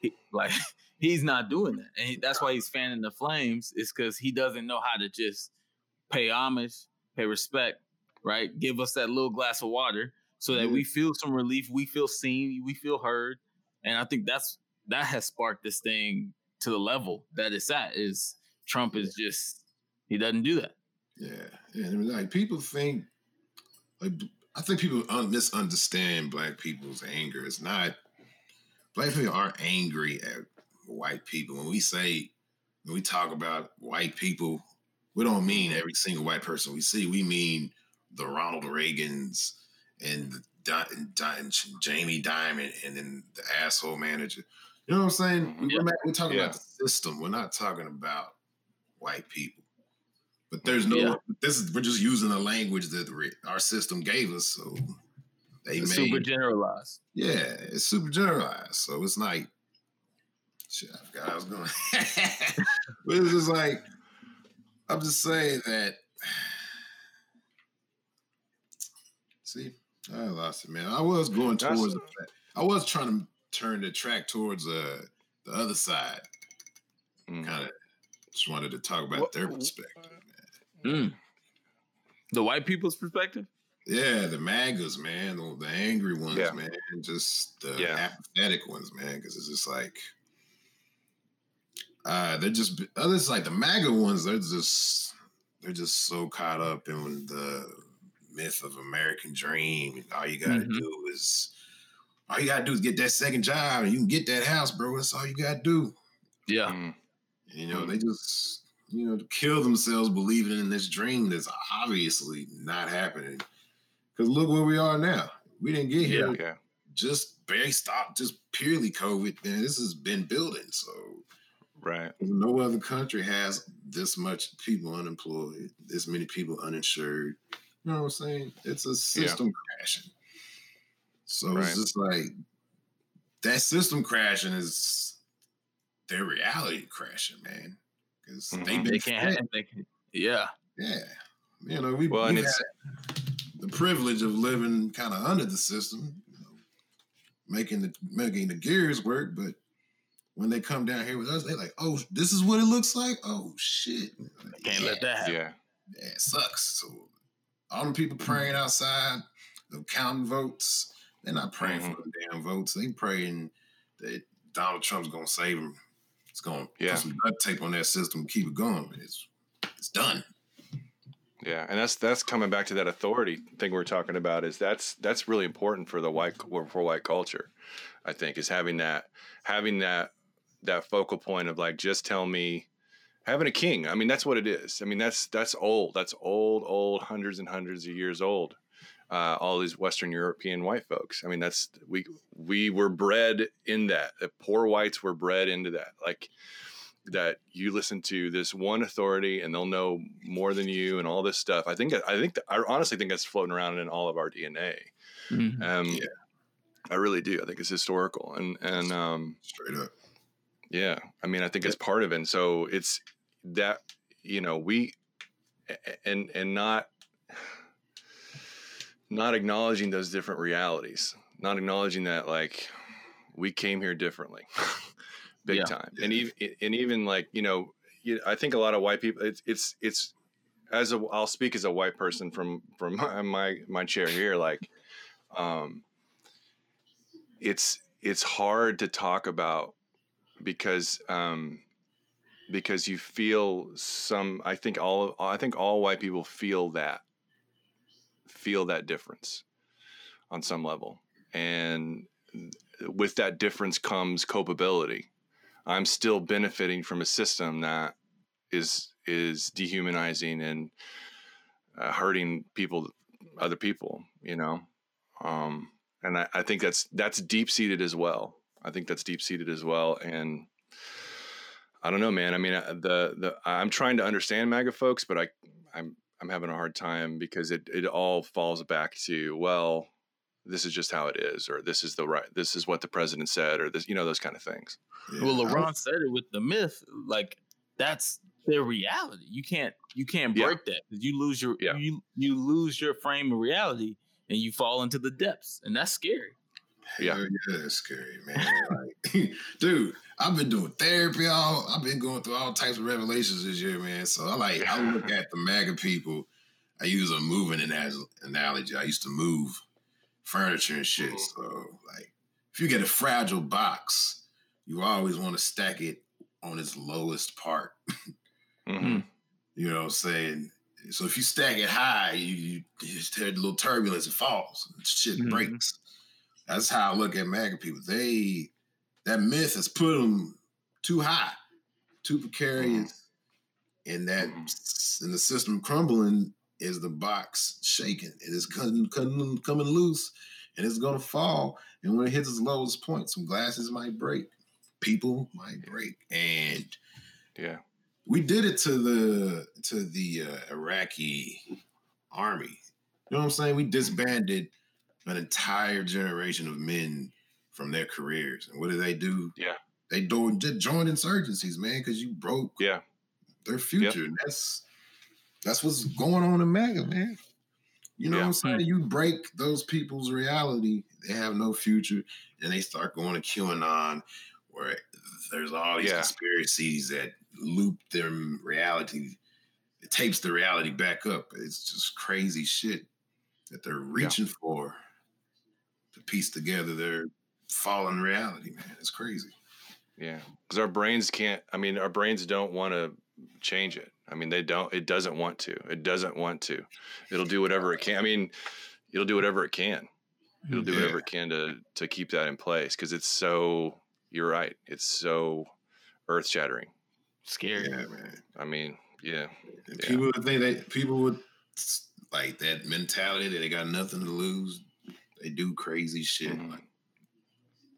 he, like, he's not doing that. And he, that's why he's fanning the flames, is because he doesn't know how to just pay homage, pay respect, right? Give us that little glass of water so that Mhm. we feel some relief, we feel seen, we feel heard. And I think that's that has sparked this thing to the level that it's at is Trump is just he doesn't do that. Yeah, and I mean, like people think, like I think people un- misunderstand black people's anger. It's not black people aren't angry at white people. When we say when we talk about white people, we don't mean every single white person we see. We mean the Ronald Reagans and the Di- Jamie Dimon and then the asshole manager. You know what I'm saying? Mhm. We're, we're talking Yeah. about the system. We're not talking about white people. But there's no. Yeah. This is we're just using the language that our system gave us. So they It's made. super generalized. yeah, it's super generalized. So it's like, shit. I forgot I was going. but it's just like, I'm just saying that. See, I lost it, man. I was going towards. I was trying to turn the track towards uh the other side. Mhm. Kind of just wanted to talk about What- their perspective. Mm. The white people's perspective. Yeah, the MAGAs, man, the, the angry ones, Yeah. man, just the Yeah. apathetic ones, man, because it's just like, uh, they're just others like the MAGA ones. They're just they're just so caught up in the myth of American dream, and all you gotta Mhm. do is all you gotta do is get that second job, and you can get that house, bro. That's all you gotta do. Yeah. Mhm. You know, they just you know kill themselves believing in this dream that's obviously not happening. Because look where we are now. We didn't get here Yeah. just based off just purely COVID. Man, this has been building. So Right. no other country has this much people unemployed, this many people uninsured. You know what I'm saying? It's a system crashing. So Right. it's just like that system crashing is their reality crashing, man. Because Mhm. they've been They can't. Have, they can, yeah. Yeah. You know, we, Well, and we it's- the privilege of living kind of under the system, you know, making the making the gears work, but when they come down here with us, they're like, oh, this is what it looks like? Oh shit. Can't yeah. let that happen. Yeah. Yeah, it sucks. So all the people praying outside, the counting votes, they're not praying Mhm. for the damn votes. They praying that Donald Trump's gonna save them. It's gonna Yeah. put some duct tape on that system, keep it going. It's it's done. Yeah, and that's that's coming back to that authority thing we're talking about. Is that's that's really important for the white for white culture. I think is having that having that that focal point of like just tell me having a king. I mean that's what it is. I mean that's that's old. That's old old hundreds and hundreds of years old. Uh, all these Western European white folks. I mean that's we we were bred in that. The poor whites were bred into that. Like that you listen to this one authority and they'll know more than you and all this stuff. I think I think that, I honestly think that's floating around in all of our DNA. Mhm. Um, Yeah. I really do. I think it's historical and and um, Straight up. yeah. I mean, I think it's part of it. And so it's that you know we and and not not acknowledging those different realities, not acknowledging that like we came here differently, big Yeah. time, and even and even like you know, I think a lot of white people. It's it's it's as a I'll speak as a white person from from my my, my chair here, like, um, it's it's hard to talk about because um because you feel some i think all i think all white people feel that feel that difference on some level. And with that difference comes culpability. I'm still benefiting from a system that is is dehumanizing and uh, hurting people other people you know? Um and I, I think that's that's deep seated as well. I think that's deep seated as well. And I don't know, man. I mean, uh, the the I'm trying to understand MAGA folks, but I I'm I'm having a hard time because it it all falls back to well, this is just how it is, or this is the right, this is what the president said, or this, you know, those kind of things. Yeah. Well, I LaRon said it with the myth, like that's their reality. You can't you can't Yeah. break that 'cause you lose your Yeah. you you lose your frame of reality and you fall into the depths, and that's scary. Yeah. Hell yeah, that's scary, man. like, dude, I've been doing therapy. All I've been going through all types of revelations this year, man. So I like I look at the MAGA people. I use a moving anal- analogy. I used to move furniture and shit. So like, if you get a fragile box, you always want to stack it on its lowest part. Mhm. You know what I'm saying? So if you stack it high, you, you just had a little turbulence, it falls. Shit Mhm. breaks. That's how I look at MAGA people. They that myth has put them too high, too precarious, and that and the system crumbling is the box shaking. It is coming, coming, coming loose, and it's gonna fall. And when it hits its lowest point, some glasses might break, people might break, and Yeah. we did it to the to the uh, Iraqi army. You know what I'm saying? We disbanded an entire generation of men from their careers. And what do they do? Yeah. They do, just joined insurgencies, man, because you broke Yeah. their future. And that's that's what's going on in MAGA, man. You know Yeah. what I'm saying? You break those people's reality, they have no future, and they start going to QAnon, where there's all these Yeah. conspiracies that loop their reality, it tapes the reality back up. It's just crazy shit that they're reaching for to piece together their fallen reality, man. It's crazy. Yeah. Because our brains can't, I mean, our brains don't want to change it. I mean, they don't, it doesn't want to. It doesn't want to. It'll do whatever it can. I mean, it'll do whatever it can. It'll do Yeah. whatever it can to to keep that in place because it's so, you're right. It's so earth shattering. Scary. Yeah, man. I mean, yeah. And Yeah. people would think that people would like that mentality that they got nothing to lose. They do crazy shit, Mhm. like,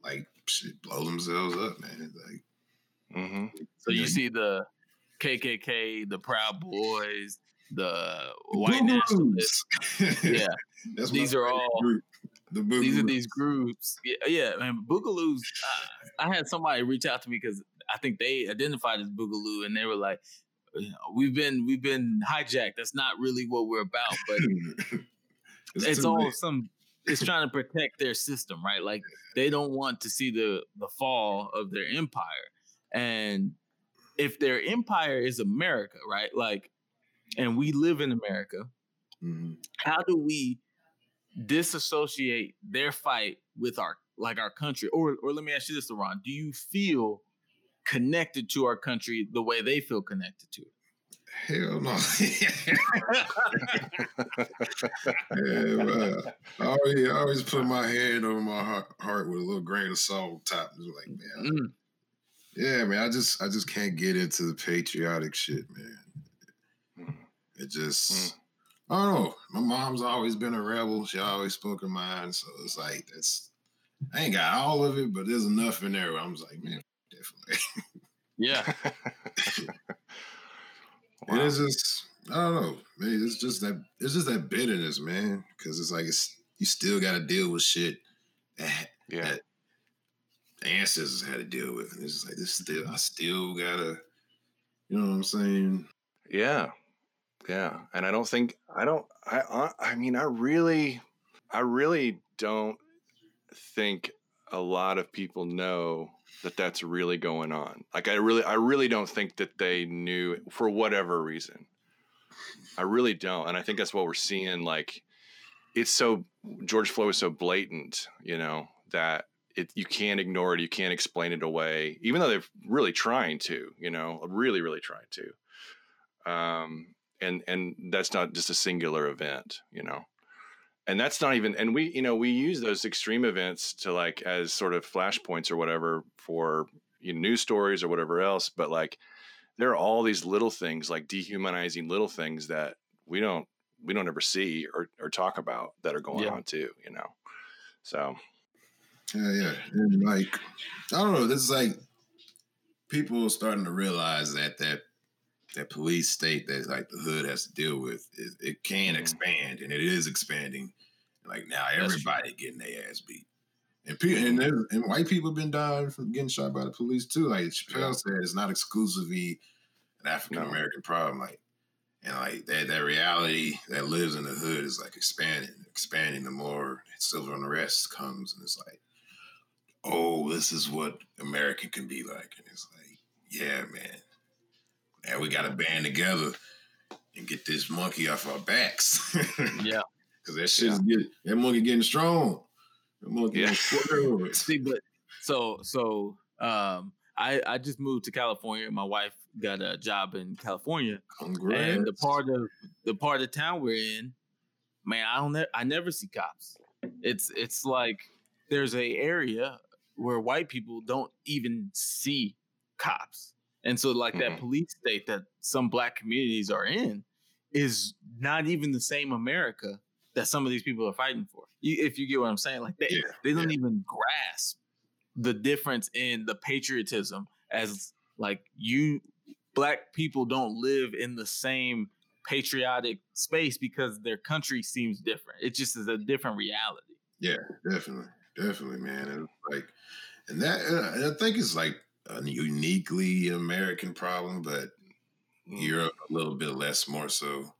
like shit, blow themselves up, man. It's like hmm So you see the KKK, the Proud Boys, the white Boogaloo. nationalists. Yeah, These are all- group. The these are these groups. Yeah, yeah, man. Boogaloos. Uh, I had somebody reach out to me because I think they identified as Boogaloo, and they were like, "We've been we've been hijacked. That's not really what we're about, but it's, too all late. some it's trying to protect their system right? Like they don't want to see the the fall of their empire. And if their empire is america right? Like and we live in america Mhm. how do we disassociate their fight with our like our country? Or or let me ask you this Ron do you feel connected to our country the way they feel connected to it Hell no. yeah, man. I always, I always put my hand over my heart, heart with a little grain of salt on top. It's like, man, Mm, yeah, man. I just, I just can't get into the patriotic shit, man. Mm. It just, I don't know. My mom's always been a rebel. She always spoke her mind, so it's like that's. I ain't got all of it, but there's enough in there. Where I'm just like, man, definitely. yeah And it's just I don't know, man. It's just that it's just that bitterness, man. Because it's like it's you still got to deal with shit that, yeah. that ancestors had to deal with, and it's just like this still I still gotta, you know what I'm saying? Yeah, yeah, and I don't think I don't. I I- I mean, I really, I really don't think a lot of people know that that's really going on. Like, I really, I really don't think that they knew for whatever reason. I really don't, and I think that's what we're seeing. Like, it's so George Floyd was so blatant, you know, that it you can't ignore it, you can't explain it away, even though they're really trying to, you know, really, really trying to um, and and that's not just a singular event, you know. And that's not even, and we, you know, we use those extreme events to like as sort of flashpoints or whatever for you know, news stories or whatever else. But like, there are all these little things, like dehumanizing little things that we don't we don't ever see or or talk about that are going Yeah. on too, you know. So Yeah, yeah. And like I don't know. This is like people starting to realize that that that police state that like the hood has to deal with it, it can Mhm. expand and it is expanding. Like now everybody getting their ass beat. And people and, and white people have been dying from getting shot by the police too. Like Chappelle Yeah. said, it's not exclusively an African American problem. Like and like that that reality that lives in the hood is like expanding, expanding the more civil unrest comes, and it's like, oh, this is what america can be like, and it's like, yeah, man, and we got to band together and get this monkey off our backs, yeah. Because that shit's get that monkey getting strong. That monkey Yeah. getting see but so so um i i just moved to california. My wife got a job in california. Congrats. and the part of the part of town we're in man i don't ne- i never see cops. It's it's like there's a area where white people don't even see cops and so like Mhm. that police state that some black communities are in is not even the same america that some of these people are fighting for you, if you get what i'm saying like they, Yeah, they don't even grasp the difference in the patriotism as like you black people don't live in the same patriotic space because their country seems different. It just is a different reality. Yeah, definitely, definitely, man. And like, and that uh, and I think it's like a uniquely American problem, but mm, Europe a little bit less, more so,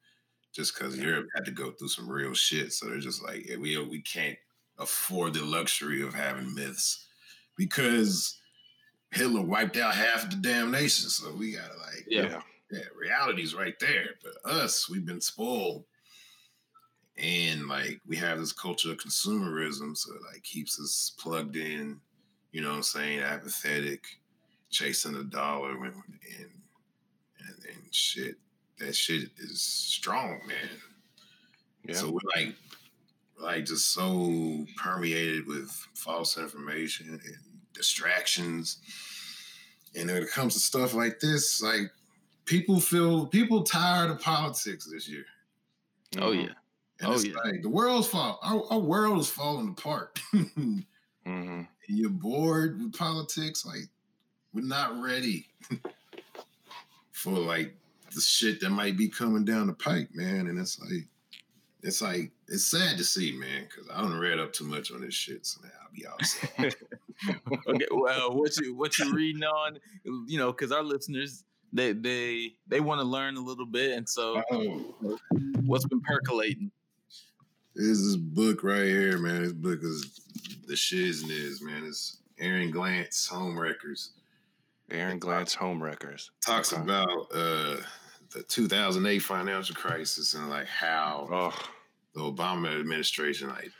just because Europe had to go through some real shit. So they're just like, yeah, we we can't afford the luxury of having myths because Hitler wiped out half the damn nation. So we gotta like, Yeah. yeah. yeah, reality's right there. But us, we've been spoiled. And like we have this culture of consumerism, so it like keeps us plugged in, you know what I'm saying, apathetic, chasing the dollar and and, and, and shit. That shit is strong, man. Yeah. So we're like like just so permeated with false information and distractions. And when it comes to stuff like this, like people feel people tired of politics this year. Oh yeah. And Oh, yeah. like the world's fall our, our world is falling apart. and Mhm. you're bored with politics, like we're not ready for like the shit that might be coming down the pike, man. And it's like it's like it's sad to see, man, because I don't read up too much on this shit. So man, I'll be outside. Okay. Well, what you what you reading on? You know, because our listeners they they they want to learn a little bit, and so oh, what's been percolating? There's this book right here, man. This book is the shizness, man. It's Aaron Glantz, Home Wreckers. Aaron Glantz home wreckers. Talks Okay. about uh the 2008 financial crisis and like how Oh, the Obama administration like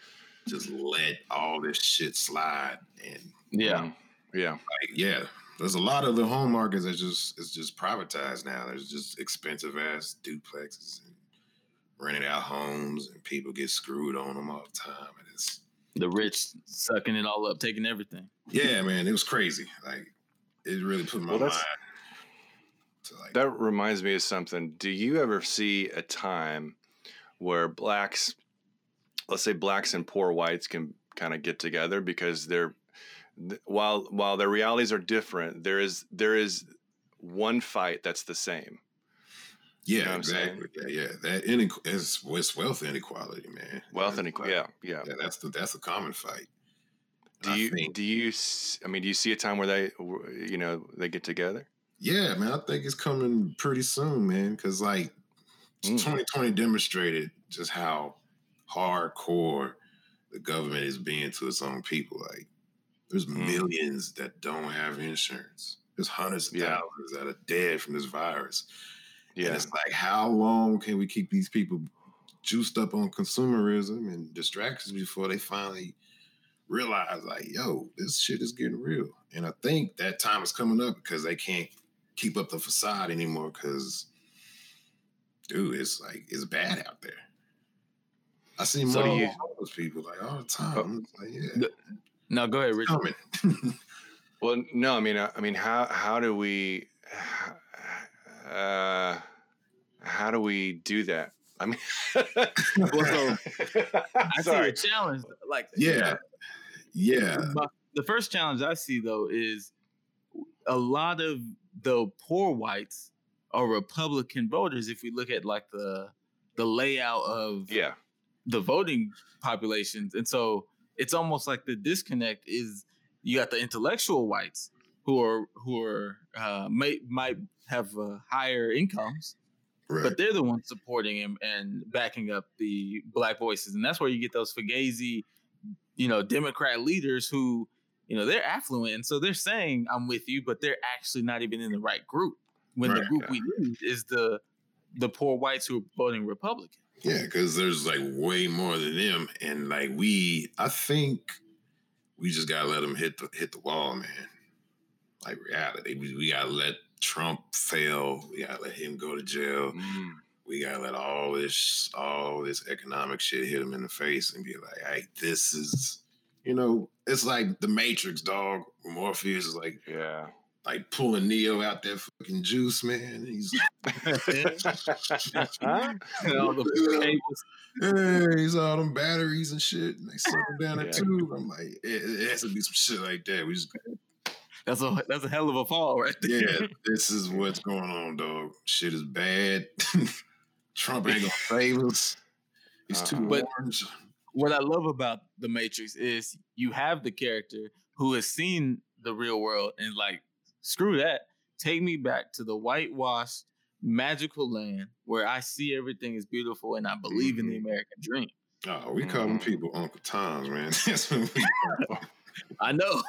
just let all this shit slide and Yeah. mm, yeah. like yeah there's a lot of the home markets that just it's just privatized now there's just expensive ass duplexes and rented out homes and people get screwed on them all the time and it's The rich sucking it all up, taking everything. yeah man it was crazy like it really put my Well, mind like That reminds me of something. Do you ever see a time where blacks, let's say blacks and poor whites, can kind of get together because they're while while their realities are different, there is there is one fight that's the same. yeah know I'm saying? exactly yeah, yeah that inequ- is it's wealth inequality man Wealth and That's equ- like- yeah, yeah. yeah that's the that's a common fight Do you think- do you I mean do you see a time where they you know they get together? Yeah, man, I think it's coming pretty soon, man. Because like Mm. 2020 demonstrated just how hardcore the government is being to its own people. Like, there's Mm. millions that don't have insurance. There's hundreds of Yeah. thousands that are dead from this virus. And Yeah, it's like, how long can we keep these people juiced up on consumerism and distractions before they finally realize, like, yo, this shit is getting real? And I think that time is coming up because they can't keep up the facade anymore. Because, dude, it's like it's bad out there. I see So more you- homeless people like all the time. Oh. Like, yeah, No, go ahead, it's Rich. coming. Well, no, I mean, uh, I mean, how how do we, uh, how do we do that? I mean, Well, I sorry. see a challenge. Like, yeah, yeah, My- the first challenge I see though is a lot of the poor whites are Republican voters. If we look at like the the layout of Yeah, the voting populations, and so it's almost like the disconnect is you got the intellectual whites who are who are uh, may might have uh, higher incomes, right. but they're the ones supporting him and backing up the black voices, and that's where you get those fugazi, you know, Democrat leaders who, you know, they're affluent, and so they're saying I'm with you, but they're actually not even in the right group. When the Right, group we need is the the poor whites who are voting Republican. Yeah, because there's like way more than them, and like we, I think we just gotta let them hit the hit the wall, man. Like reality, we, we gotta let Trump fail. We gotta let him go to jail. Mm, We gotta let all this all this economic shit hit him in the face and be like, "Hey, this is." You know, it's like the Matrix, dog. Morpheus is like yeah. like pulling Neo out that fucking juice, man. He's all the cables. He's all them batteries and shit, and they suck them down the Yeah. tube. I'm like, it, it has to be some shit like that. We just, That's a that's a hell of a fall right there. yeah, this is what's going on, dog. Shit is bad. Trump ain't gonna save us. He's too Uh-uh. But- orange. what I love about the Matrix is you have the character who has seen the real world and like, screw that. Take me back to the whitewashed magical land where I see everything is beautiful and I believe in the Mhm. American dream. Oh, we call them Mhm. people Uncle Toms, man. That's what we call 'em. I know.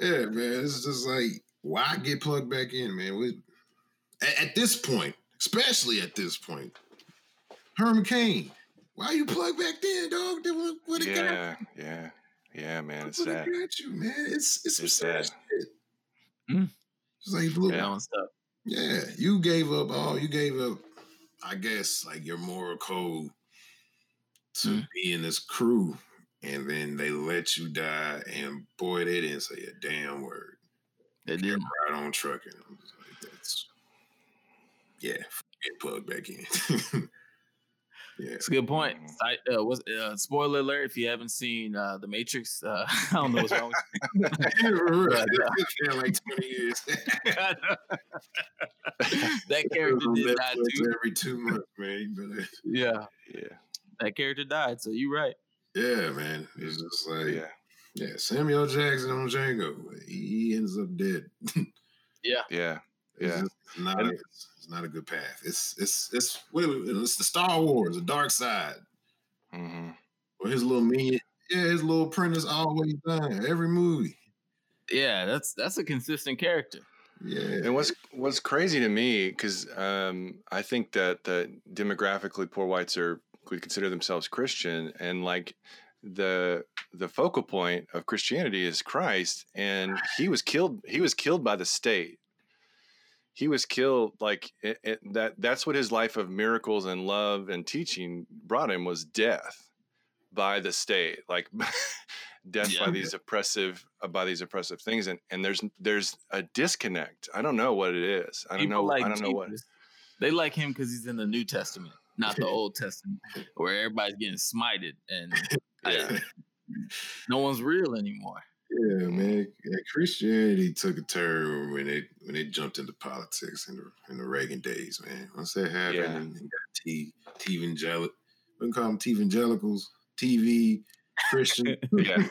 Yeah, man. It's just like, why get plugged back in, man? We, at, at this point, especially at this point, Herman Cain, why you plugged back in, dog? What, what it got yeah, yeah, yeah, man. It's What it got you, man? It's it's, It's sad, sad. shit. Mm. It's like, look, You yeah. know, and stuff. you gave up all. You gave up, I guess, like your moral code to Mm. be in this crew, and then they let you die. And boy, they didn't say a damn word. They didn't. right on trucking. I'm just like, that's yeah. Get plugged back in. yeah. It's a good point. Mhm. Side, uh, what's, uh, spoiler alert if you haven't seen uh, The Matrix. Uh, I don't know what's wrong with it's been like 20 years. that character did die too. Every two months, man. You better Yeah, Yeah, that character died. So you're right. Yeah, man. It's just like yeah, yeah, Samuel Jackson on Django. He ends up dead. Yeah. yeah, Yeah. just not And- a, it's not a good path. It's it's it's what is it? it's the Star Wars, the dark side. Mm-hmm. Or his little minion. Yeah, his little apprentice always dying. Every movie. Yeah, that's that's a consistent character. Yeah. And what's what's crazy to me because um, I think that that demographically poor whites are would consider themselves Christian, and like the the focal point of Christianity is Christ, and he was killed. He was killed by the state. He was killed like it, it, that. That's what his life of miracles and love and teaching brought him was death by the state, like death Yeah. by these oppressive uh, by these oppressive things, and and there's there's a disconnect. I don't know what it is. I don't People know. like I don't know what. They like him because he's in the New Testament, not the Old Testament, where everybody's getting smited and Yeah. no one's real anymore. Yeah, man. Christianity took a turn when they when they jumped into politics in the in the Reagan days, man. Once that happened, Yeah. and got T evangelic, we can call them T evangelicals, TV Christian. Yeah.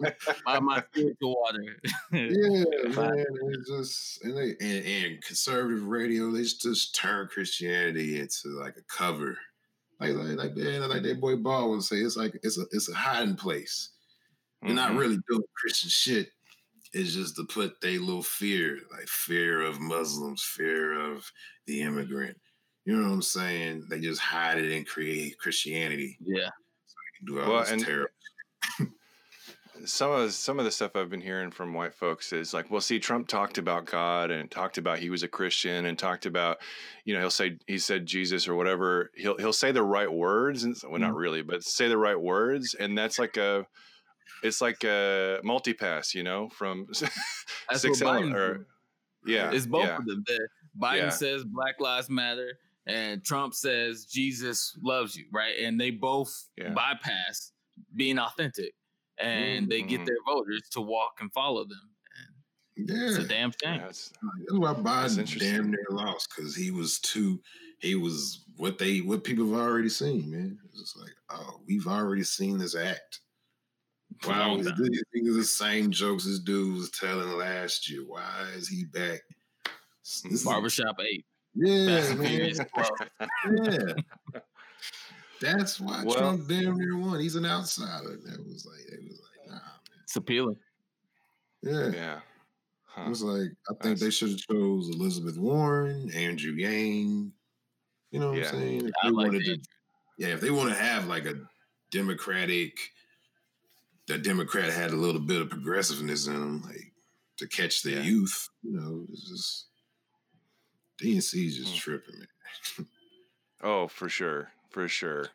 Buy my spiritual water. Yeah, man. It's just and they and, and conservative radio, they just, just turn Christianity into like a cover. Like like like man, like that boy Ball would say, it's like it's a it's a hiding place. They're not Mhm. really doing Christian shit. It's just to put their little fear, like fear of Muslims, fear of the immigrant. You know what I'm saying? They just hide it and create Christianity. yeah. Do all Well, this and- terror. Some of some of the stuff I've been hearing from white folks is like, well, see, Trump talked about God and talked about he was a Christian and talked about, you know, he'll say he said Jesus or whatever. He'll he'll say the right words and well, not mm-hmm. really, but say the right words, and that's like a, it's like a multipass, you know, from That's six Biden or yeah, It's both yeah, of them. The- Biden Yeah. says Black Lives Matter, and Trump says Jesus loves you, right? And they both Yeah. bypass being authentic, and they get Mhm. their voters to walk and follow them. And it's a damn shame. Yeah, it's- That's why That's Biden interesting. damn near lost because he was too. He was what they what people have already seen, man. It's just like, oh, we've already seen this act. For a Why long was time. this, these are the same jokes this dude was telling last year? Why is he back? This is- Barbershop eight. yeah, man. Yeah. That's why Well- Trump damn near won. He's an outsider. That was like, it was like, nah, man. It's appealing. man. Yeah. yeah. It was like I think they should have chose Elizabeth Warren, Andrew Yang. You know what Yeah. I'm saying? If I they like wanted to, yeah, if they want to have like a democratic, the Democrat had a little bit of progressiveness in them, like to catch the Yeah. youth. You know, it's just DNC is just Mm. tripping, man. Oh, for sure, for sure.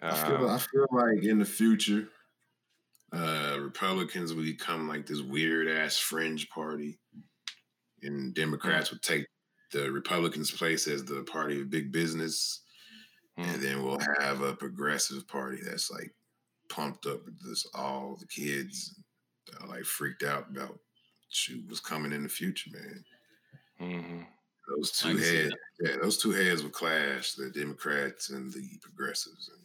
I feel Um, I feel like in the future, uh, Republicans will become like this weird ass fringe party, and Democrats would take the Republicans' place as the party of big business, Mm. and then we'll have a progressive party that's like pumped up with this all the kids like freaked out about shoot what's coming in the future, man. mhm. Those two can heads, yeah, those two heads will clash. The Democrats and the progressives and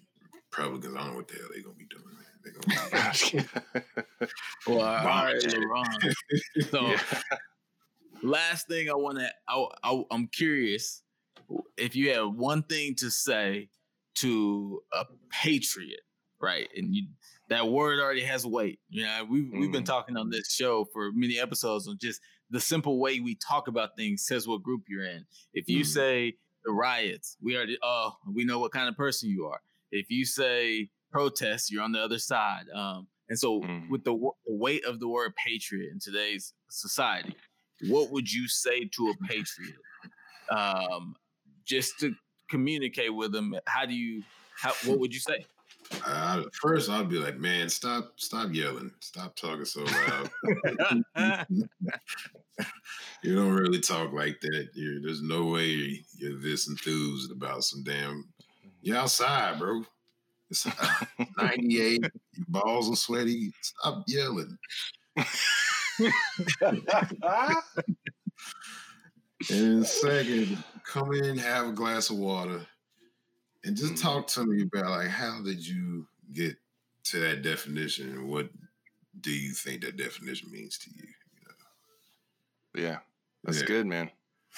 Republicans. I don't know what the hell they're gonna be doing, man. They're gonna be Well, all right, Bomb. LaRon. So, Yeah. last thing I want to, I, I, I'm curious if you have one thing to say to a patriot, right? And you, that word already has weight. You know, we've we've been Mm. talking on this show for many episodes on just the simple way we talk about things says what group you're in. If you Mm. say the riots, we already oh we know what kind of person you are. If you say protests, you're on the other side. Um, and so Mhm. with the, wo- the weight of the word patriot in today's society, what would you say to a patriot? Um, just to communicate with them, how do you? How, what would you say? Uh, first, I'd be like, "Man, stop, stop yelling, stop talking so loud. you don't really talk like that. You're, there's no way you're this enthused about some damn. You're outside, bro. It's uh, 98. Your balls are sweaty. Stop yelling. And second, come in, have a glass of water, and just Mhm. talk to me about like how did you get to that definition, and what do you think that definition means to you? yeah, that's Yeah. good, man.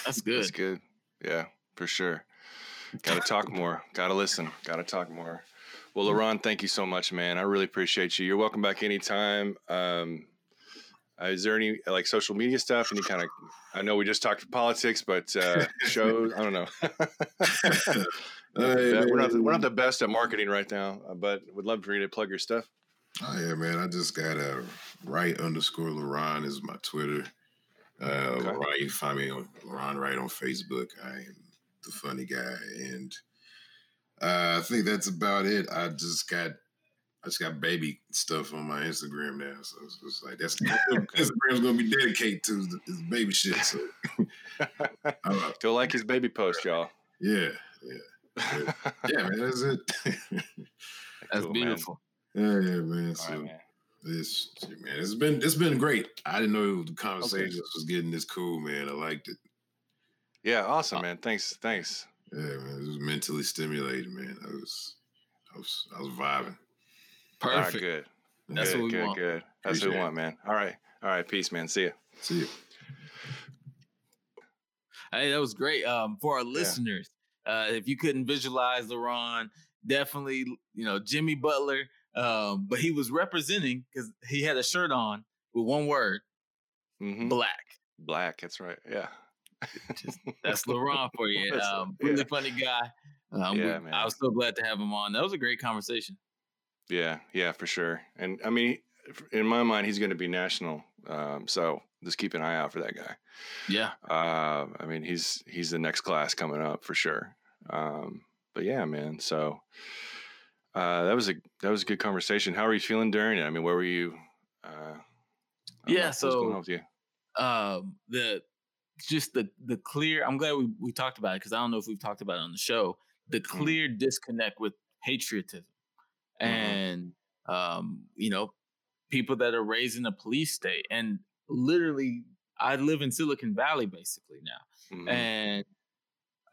That's good. That's good. Yeah, for sure. Got to talk more. Got to listen. Got to talk more. Well, LaRon, thank you so much, man. I really appreciate you. You're welcome back anytime. Um, Uh, is there any like social media stuff? Any kind of? I know we just talked politics, but uh, shows. I don't know. We're not the, we're not the best at marketing right now, uh, but would love for you to plug your stuff. Oh yeah, man. I just got a right underscore LaRon is my Twitter. Uh Okay. Can find me on LaRon Right on Facebook. I am the funny guy. And uh, I think that's about it. I just got I just got baby stuff on my Instagram now. So it's just like that's Instagram's gonna be dedicated to is, is baby shit. So Go like his baby post, y'all. yeah, yeah. Yeah, man, that's it. That's Cool, man. beautiful. yeah, yeah, man. All So right, man. This man, it's been it's been great. I didn't know the conversations was getting this cool, man. I liked it. Yeah, awesome, man. Thanks, thanks. Yeah, man, it was mentally stimulating, man. I was, I was, I was vibing. All right, Perfect. good. That's good, what we good, want. Good. That's what we want, man. All right, all right. Peace, man. See you. See you. Hey, that was great. Um, for our listeners, uh, if you couldn't visualize LaRon, definitely, you know, Jimmy Butler. Um, but he was representing because he had a shirt on with one word, hmm black. Black. That's right. Yeah. That's LaRon for you. Um, really yeah. funny guy. Um, we- Yeah, man. I was so glad to have him on. That was a great conversation. Yeah, yeah, for sure. And I mean, in my mind, he's going to be national. Um, so just keep an eye out for that guy. Yeah. Uh, I mean, he's he's the next class coming up for sure. Um, but yeah, man. So uh, that was a that was a good conversation. How are you feeling during it? I mean, where were you? Uh, know, Yeah, going so- you? um the just the the clear i'm glad we, we talked about it because i don't know if we've talked about it on the show the Mm-hmm. clear disconnect with patriotism Mhm. and um you know people that are raised in a police state and literally i live in silicon valley basically now Mhm. and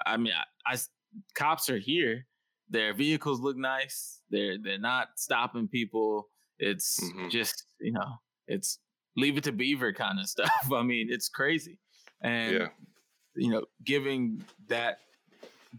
I mean, I cops are here. Their vehicles look nice. They're they're not stopping people. It's Mhm. just you know, it's leave it to Beaver kind of stuff. I mean, it's crazy, and yeah, you know, giving that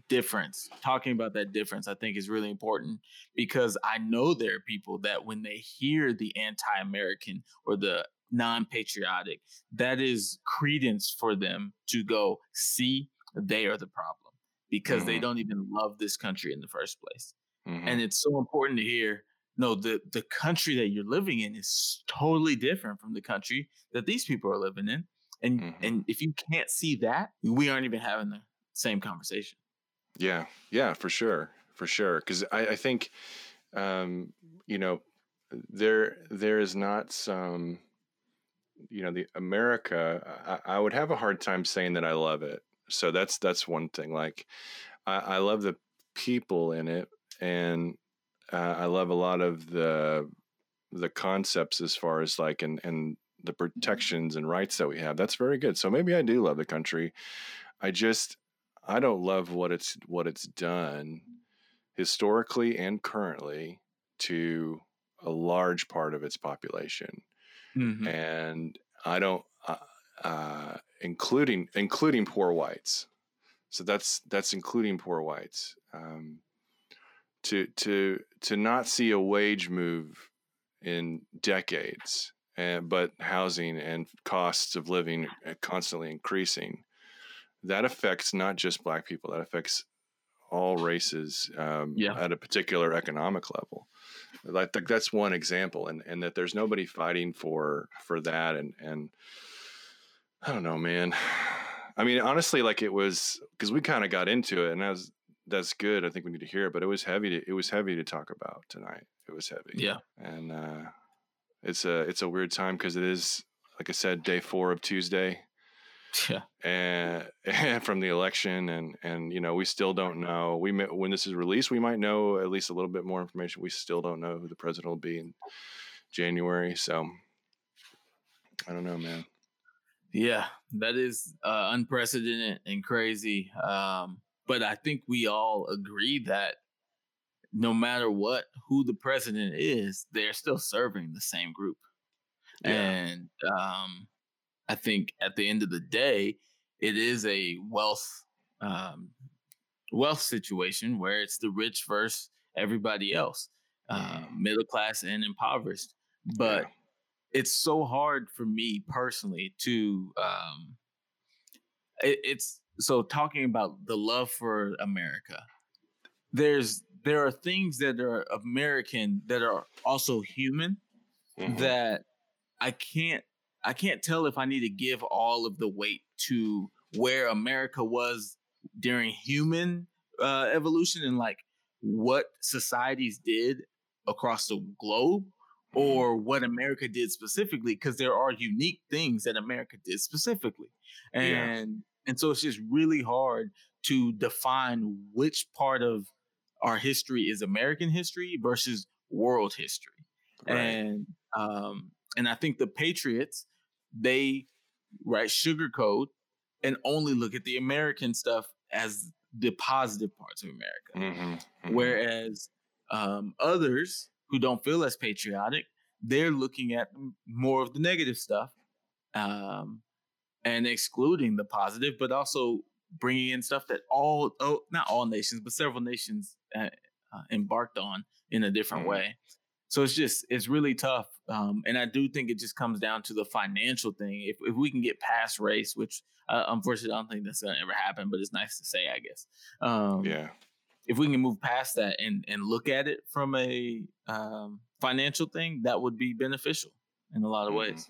difference, talking about that difference, I think is really important because I know there are people that when they hear the anti-American or the non-patriotic, that is credence for them to go see they are the problem because they Mhm. don't even love this country in the first place. Mhm. And it's so important to hear no, the the country that you're living in is totally different from the country that these people are living in. And Mhm. and if you can't see that, we aren't even having the same conversation. Yeah, yeah, for sure, for sure. Because I, I think, um, you know, there there is not some, you know, the America. I, I would have a hard time saying that I love it. So that's that's one thing. Like, I, I love the people in it, and uh, I love a lot of the the concepts as far as like and and the protections and rights that we have. That's very good. So maybe I do love the country. I just I don't love what it's what it's done historically and currently to a large part of its population, Mm-hmm. and I don't, uh, uh, including including poor whites. So that's that's including poor whites. Um, to to to not see a wage move in decades, and but housing and costs of living constantly increasing that affects not just black people that affects all races um, Yeah. at a particular economic level. Like th- that's one example and and that there's nobody fighting for for that and and i don't know man. I mean honestly like it was because we kind of got into it and that's that's good i think we need to hear it but it was heavy to, it was heavy to talk about tonight. It was heavy. Yeah. and uh it's a it's a weird time because it is like i said day four of tuesday Yeah. and, and from the election and and you know we still don't know we may, when this is released we might know at least a little bit more information we still don't know who the president will be in january so i don't know man Yeah, that is uh, unprecedented and crazy. Um, but I think we all agree that no matter what, who the president is, they're still serving the same group. Yeah. And um, I think at the end of the day, it is a wealth um, wealth situation where it's the rich versus everybody else, uh, Mhm. middle class and impoverished. But it's so hard for me personally to um it, it's so talking about the love for America. There's there are things that are American that are also human Mhm. that I can't I can't tell if I need to give all of the weight to where America was during human uh, evolution and like what societies did across the globe or what America did specifically because there are unique things that America did specifically. And Yeah. and so it's just really hard to define which part of our history is American history versus world history. Right. And um and I think the Patriots they right sugarcoat and only look at the American stuff as the positive parts of America. Mhm, mhm. Whereas um, others who don't feel as patriotic, they're looking at more of the negative stuff um, and excluding the positive, but also bringing in stuff that all, oh, not all nations, but several nations uh, uh, embarked on in a different Mhm. way. So it's just, it's really tough. Um, and I do think it just comes down to the financial thing. If, if we can get past race, which uh, unfortunately I don't think that's going to ever happen, but it's nice to say, I guess. Um, yeah. if we can move past that and and look at it from a um, financial thing, that would be beneficial in a lot of Mhm. ways.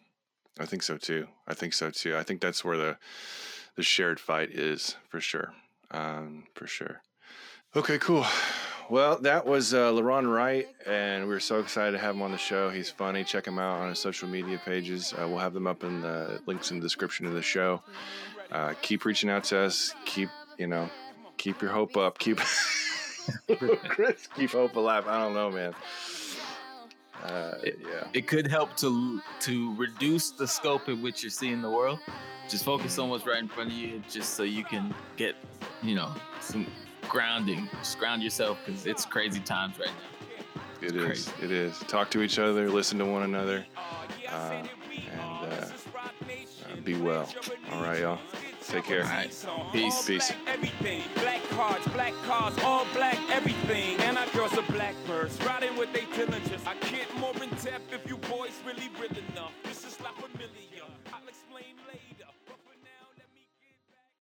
I think so too. I think so too. I think that's where the the shared fight is for sure. Um, for sure. Okay, cool. Well, that was uh, LaRon Wright, and we are so excited to have him on the show. He's funny. Check him out on his social media pages. Uh, we'll have them up in the links in the description of the show. Uh, keep reaching out to us. Keep you know, keep your hope up. Keep Chris, keep hope alive. I don't know, man. Uh, yeah. It could help to to reduce the scope in which you're seeing the world. Just focus on what's right in front of you, just so you can get, you know, some grounding. Just ground yourself because it's crazy times right now. It is. crazy. It is. Talk to each other. Listen to one another. Uh, and uh, uh, be well. All right, y'all. Take care. All right. Peace. Peace. black everything. Black cards, black cars, all black everything. And our girls are blackbirds, riding with they Dillingers. I get more in depth if you boys really real enough. This is like